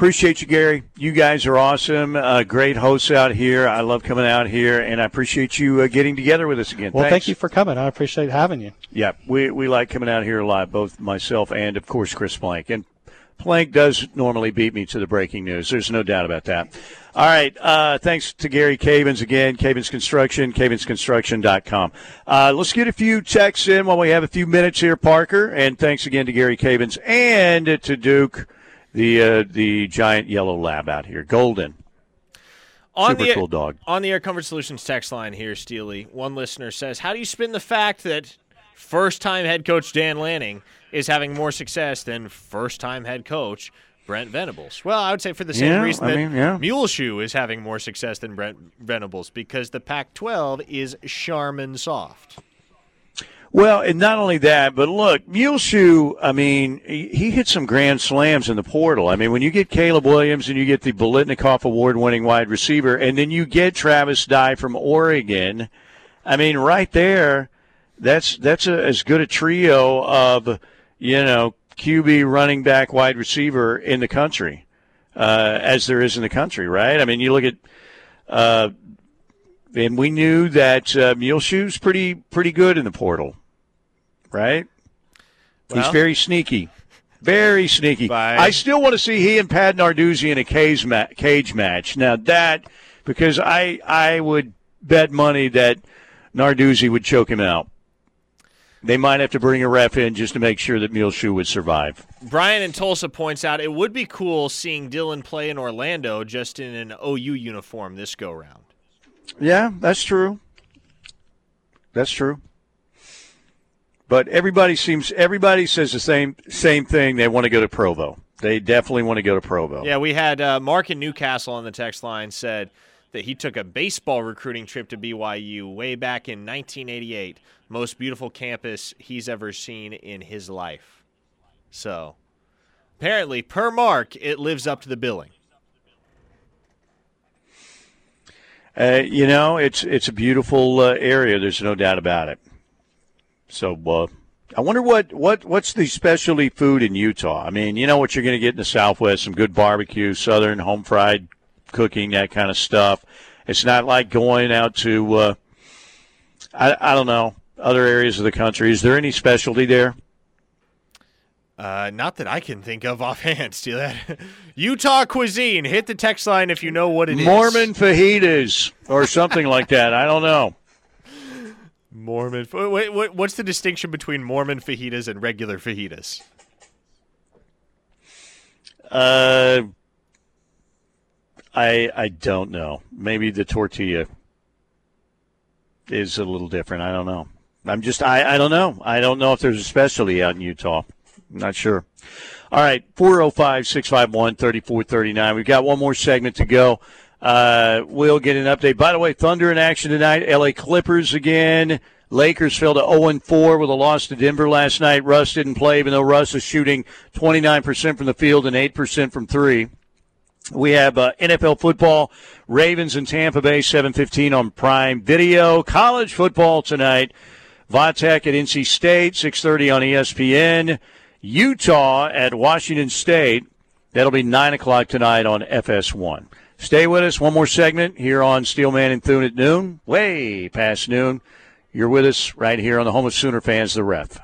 Appreciate you, Gary. You guys are awesome. Uh, great hosts out here. I love coming out here, and I appreciate you uh, getting together with us again. Well, Thanks. thank you for coming. I appreciate having you. Yeah, we, we like coming out here a lot, both myself and, of course, Chris Plank. And Plank does normally beat me to the breaking news. There's no doubt about that. All right. Uh, thanks to Gary Cavens again, Cavens Construction, cavensconstruction.com. Uh, let's get a few texts in while we have a few minutes here, Parker. And thanks again to Gary Cavens and to Duke the uh, the giant yellow lab out here, golden. On Super the, cool dog. On the Air Comfort Solutions text line here, Steely, one listener says, "How do you spin the fact that first-time head coach Dan Lanning is having more success than first-time head coach Brent Venables?" Well, I would say for the same yeah, reason I that mean, yeah. Muleshoe is having more success than Brent Venables because the Pac-12 is Charmin soft. Well, and not only that, but look, Muleshoe, I mean, he hit some grand slams in the portal. I mean, when you get Caleb Williams and you get the Biletnikoff Award winning wide receiver, and then you get Travis Dye from Oregon, I mean, right there, that's that's a, as good a trio of, you know, QB running back wide receiver in the country uh, as there is in the country, right? I mean, you look at uh, and we knew that uh, Muleshoe's pretty pretty good in the portal right? Well, He's very sneaky. Very sneaky. Bye. I still want to see he and Pat Narduzzi in a cage, ma- cage match. Now that because I I would bet money that Narduzzi would choke him out. they might have to bring a ref in just to make sure that Muleshoe would survive. Brian in Tulsa points out it would be cool seeing Dillon play in Orlando just in an OU uniform this go round. Yeah, that's true. That's true. But everybody seems everybody says the same same thing. They want to go to Provo. They definitely want to go to Provo. Yeah, we had uh, Mark in Newcastle on the text line said that he took a baseball recruiting trip to BYU way back in 1988. Most beautiful campus he's ever seen in his life. So, apparently, per Mark, it lives up to the billing. Uh, you know, it's it's a beautiful uh, area. There's no doubt about it. So, uh, I wonder what, what what's the specialty food in Utah. I mean, you know what you're going to get in the Southwest: some good barbecue, Southern home fried cooking, that kind of stuff. It's not like going out to, uh, I, I don't know, other areas of the country. Is there any specialty there? Uh, not that I can think of offhand. Steal that. Utah cuisine. Hit the text line if you know what it is. Mormon fajitas or something like that. I don't know. Mormon. Wait, wait, what's the distinction between Mormon fajitas and regular fajitas? Uh, I I don't know. Maybe the tortilla is a little different. I don't know. I'm just I, I don't know. I don't know if there's a specialty out in Utah. I'm not sure. All right, 405 651 3439. We've got one more segment to go. Uh, we'll get an update. By the way, Thunder in action tonight. LA Clippers again. Lakers fell to 0 4 with a loss to Denver last night. Russ didn't play, even though Russ is shooting 29% from the field and 8% from three. We have uh, NFL football, Ravens and Tampa Bay, 7:15 on Prime Video. College football tonight, Vatech at NC State, 6:30 on ESPN. Utah at Washington State. That'll be nine o'clock tonight on FS1. Stay with us. One more segment here on Steelman and Thune at noon, way past noon. You're with us right here on the home of Sooner fans, the Ref.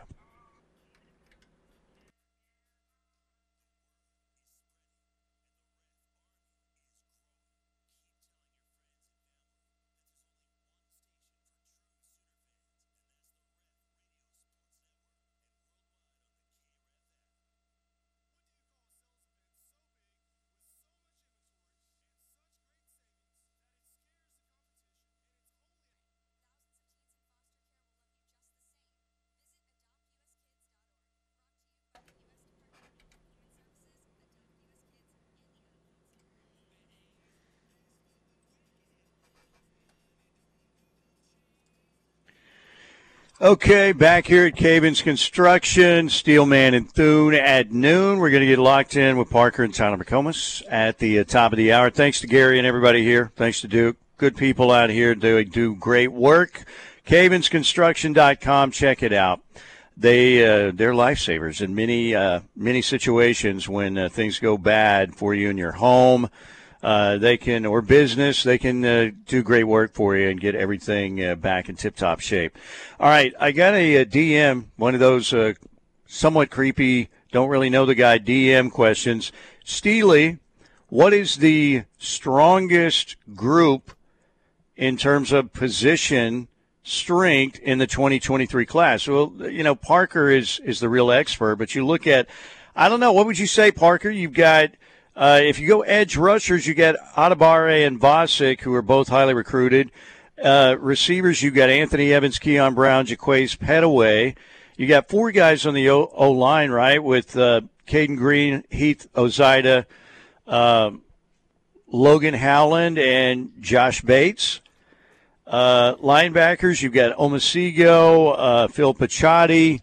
Okay, back here at Cavens Construction, Steelman and Thune at noon. We're going to get locked in with Parker and Tyler McComas at the uh, top of the hour. Thanks to Gary and everybody here. Thanks to Duke. Good people out here do do great work. CavensConstruction.com. Check it out. They uh, they're lifesavers in many uh, many situations when uh, things go bad for you in your home uh, they can or business they can uh, do great work for you and get everything uh, back in tip top shape. All right, I got a, a DM, one of those uh, somewhat creepy, don't really know the guy DM questions. Steely, what is the strongest group in terms of position? strength in the 2023 class. Well, you know, Parker is is the real expert, but you look at I don't know, what would you say, Parker? You've got uh, if you go edge rushers, you get Adebawore and Vasek, who are both highly recruited. Uh, receivers, you got Anthony Evans, Keon Brown, Jaquaize Pettaway. You got four guys on the O, o line, right, with uh, Caden Green, Heath Ozaeta, um, Logan Howland, and Josh Bates. Uh, linebackers, you've got Omosigho, uh, Phil Picciotti,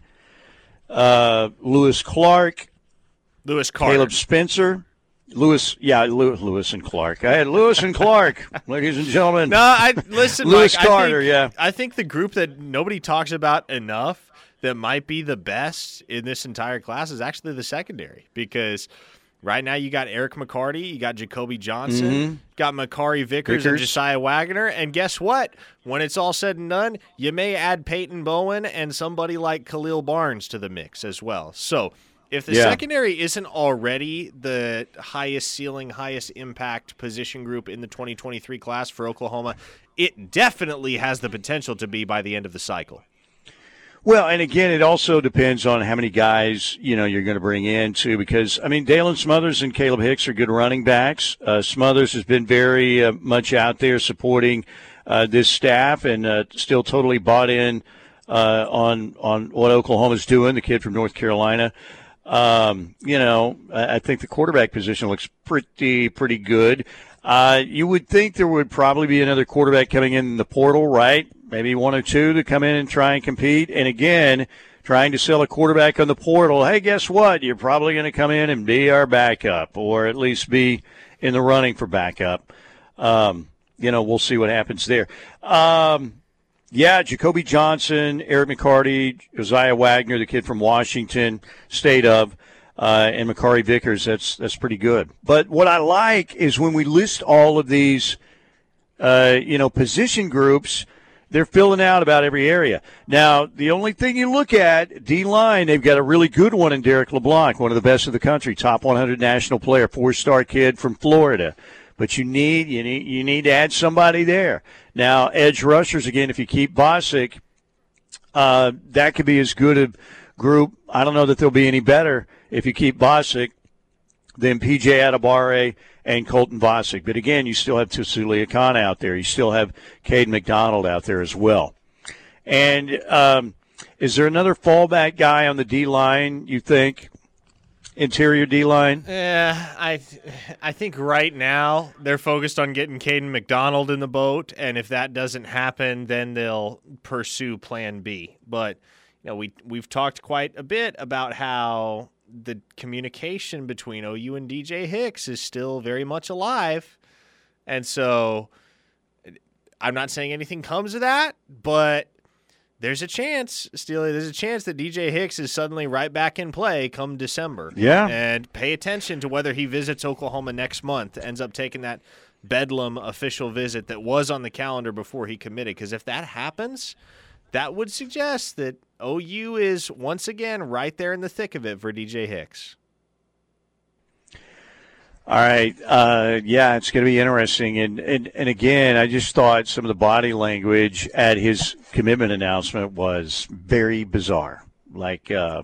uh, Lewis Clark, Lewis Carter. Caleb Spencer. Lewis, yeah, Lewis, Lewis and Clark. I had Lewis and Clark, ladies and gentlemen. No, I listen. Lewis Mike, Carter, I think, yeah. I think the group that nobody talks about enough that might be the best in this entire class is actually the secondary because right now you got Eric McCarty, you got Jacoby Johnson, Mhm. got Makari Vickers, and Josiah Wagner, and guess what? When it's all said and done, you may add Peyton Bowen and somebody like Khalil Barnes to the mix as well. So. If the Yeah. secondary isn't already the highest ceiling, highest impact position group in the 2023 class for Oklahoma, it definitely has the potential to be by the end of the cycle. Well, and again, it also depends on how many guys you know you're going to bring in too. Because I mean, Daylan Smothers and Kalib Hicks are good running backs. Uh, Smothers has been very uh, much out there supporting uh, this staff and uh, still totally bought in uh, on on what Oklahoma's doing. The kid from North Carolina. Um, you know, I, think the quarterback position looks pretty pretty good. Uh, you would think there would probably be another quarterback coming in the portal, right? Maybe one or two to come in and try and compete. And again, trying to sell a quarterback on the portal. Hey, guess what? You're probably going to come in and be our backup, or at least be in the running for backup. Um, you know, we'll see what happens there. Um, yeah, Jacoby Johnson, Eric McCarty, Josiah Wagner, the kid from Washington State of uh, and Makari Vickers. That's that's pretty good. But what I like is when we list all of these, uh, you know, position groups. They're filling out about every area. Now, the only thing you look at, D line, they've got a really good one in Derrick LeBlanc, one of the best of the country, top 100 national player, four star kid from Florida. But you need you need you need to add somebody there. Now, edge rushers again. If you keep Vasek, uh, that could be as good a group. I don't know that they'll be any better if you keep Vasek than PJ Adebawore and Colton Vasek. But again, you still have Tusulia Khan out there. You still have Cade McDonald out there as well. And um, is there another fallback guy on the D line, you think? Interior D line? Yeah, I, th- I think right now they're focused on getting Caden McDonald in the boat, and if that doesn't happen, then they'll pursue Plan B. But you know, we we've talked quite a bit about how the communication between OU and DJ Hicks is still very much alive. And so I'm not saying anything comes of that, but there's a chance, Steely, there's a chance that DJ Hicks is suddenly right back in play come December. Yeah. And pay attention to whether he visits Oklahoma next month, ends up taking that Bedlam official visit that was on the calendar before he committed. Because if that happens, that would suggest that OU is once again right there in the thick of it for DJ Hicks. All right. Uh, yeah, it's going to be interesting. And, and, and again, I just thought some of the body language at his commitment announcement was very bizarre. Like, uh,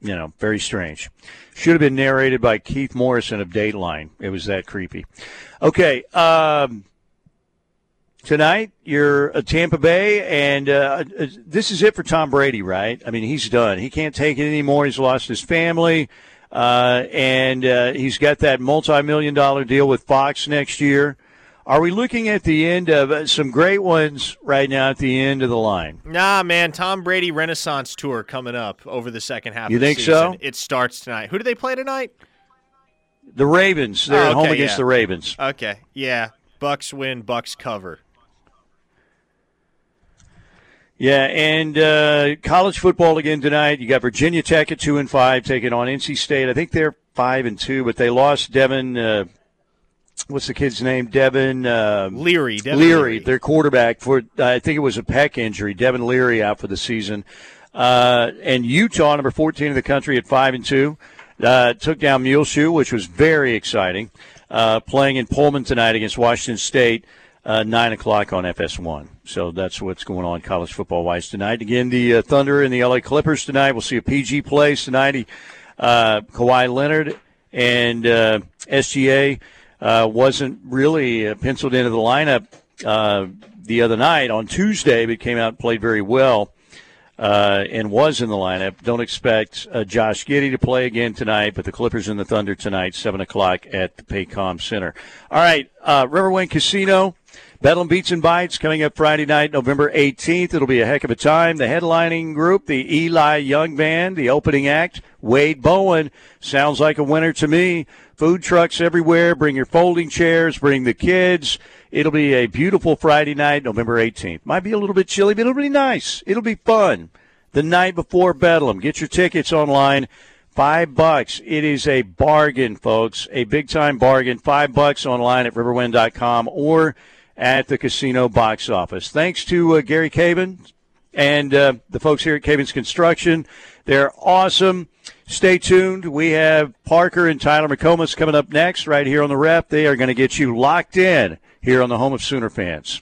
you know, very strange. Should have been narrated by Keith Morrison of Dateline. It was that creepy. Okay. Um, tonight you're at Tampa Bay, and uh, this is it for Tom Brady, right? I mean, he's done. He can't take it anymore. He's lost his family. Uh, and uh, he's got that multi-million dollar deal with Fox next year. Are we looking at the end of uh, some great ones right now at the end of the line? Nah, man. Tom Brady Renaissance tour coming up over the second half. You of the think season. so? It starts tonight. Who do they play tonight? The Ravens. They're Oh, at home against yeah. the Ravens. Okay, yeah. Bucks win. Bucks cover. Yeah, and uh, college football again tonight. You got Virginia Tech at two and five taking on NC State. I think they're five and two, but they lost Devin. Uh, what's the kid's name? Devin uh, Leary. Devin Leary, Leary. their quarterback for. I think it was a pec injury. Devin Leary out for the season. Uh, and Utah, number fourteen in the country, at five and two, uh, took down Muleshoe, which was very exciting. Uh, playing in Pullman tonight against Washington State uh, 9 o'clock on FS1. So that's what's going on college football wise tonight. Again, the uh, Thunder and the LA Clippers tonight. We'll see a PG plays tonight. He, uh, Kawhi Leonard and uh, SGA uh, wasn't really uh, penciled into the lineup uh, the other night on Tuesday, but came out and played very well. Uh, and was in the lineup. Don't expect uh, Josh Giddey to play again tonight, but the Clippers and the Thunder tonight, 7 o'clock at the Paycom Center. All right, uh, Riverwind Casino, Bedlam Beats and Bites coming up Friday night, November 18th. It'll be a heck of a time. The headlining group, the Eli Young Band, the opening act, Wade Bowen. Sounds like a winner to me. Food trucks everywhere. Bring your folding chairs, bring the kids. It'll be a beautiful Friday night, November 18th. Might be a little bit chilly, but it'll be nice. It'll be fun. The night before Bedlam. Get your tickets online. Five bucks. It is a bargain, folks. A big time bargain. Five bucks online at riverwind.com or at the casino box office. Thanks to uh, Gary Caven and uh, the folks here at Cavens Construction. They're awesome. Stay tuned. We have Parker and Tyler McComas coming up next right here on the rep. They are going to get you locked in here on the home of Sooner fans.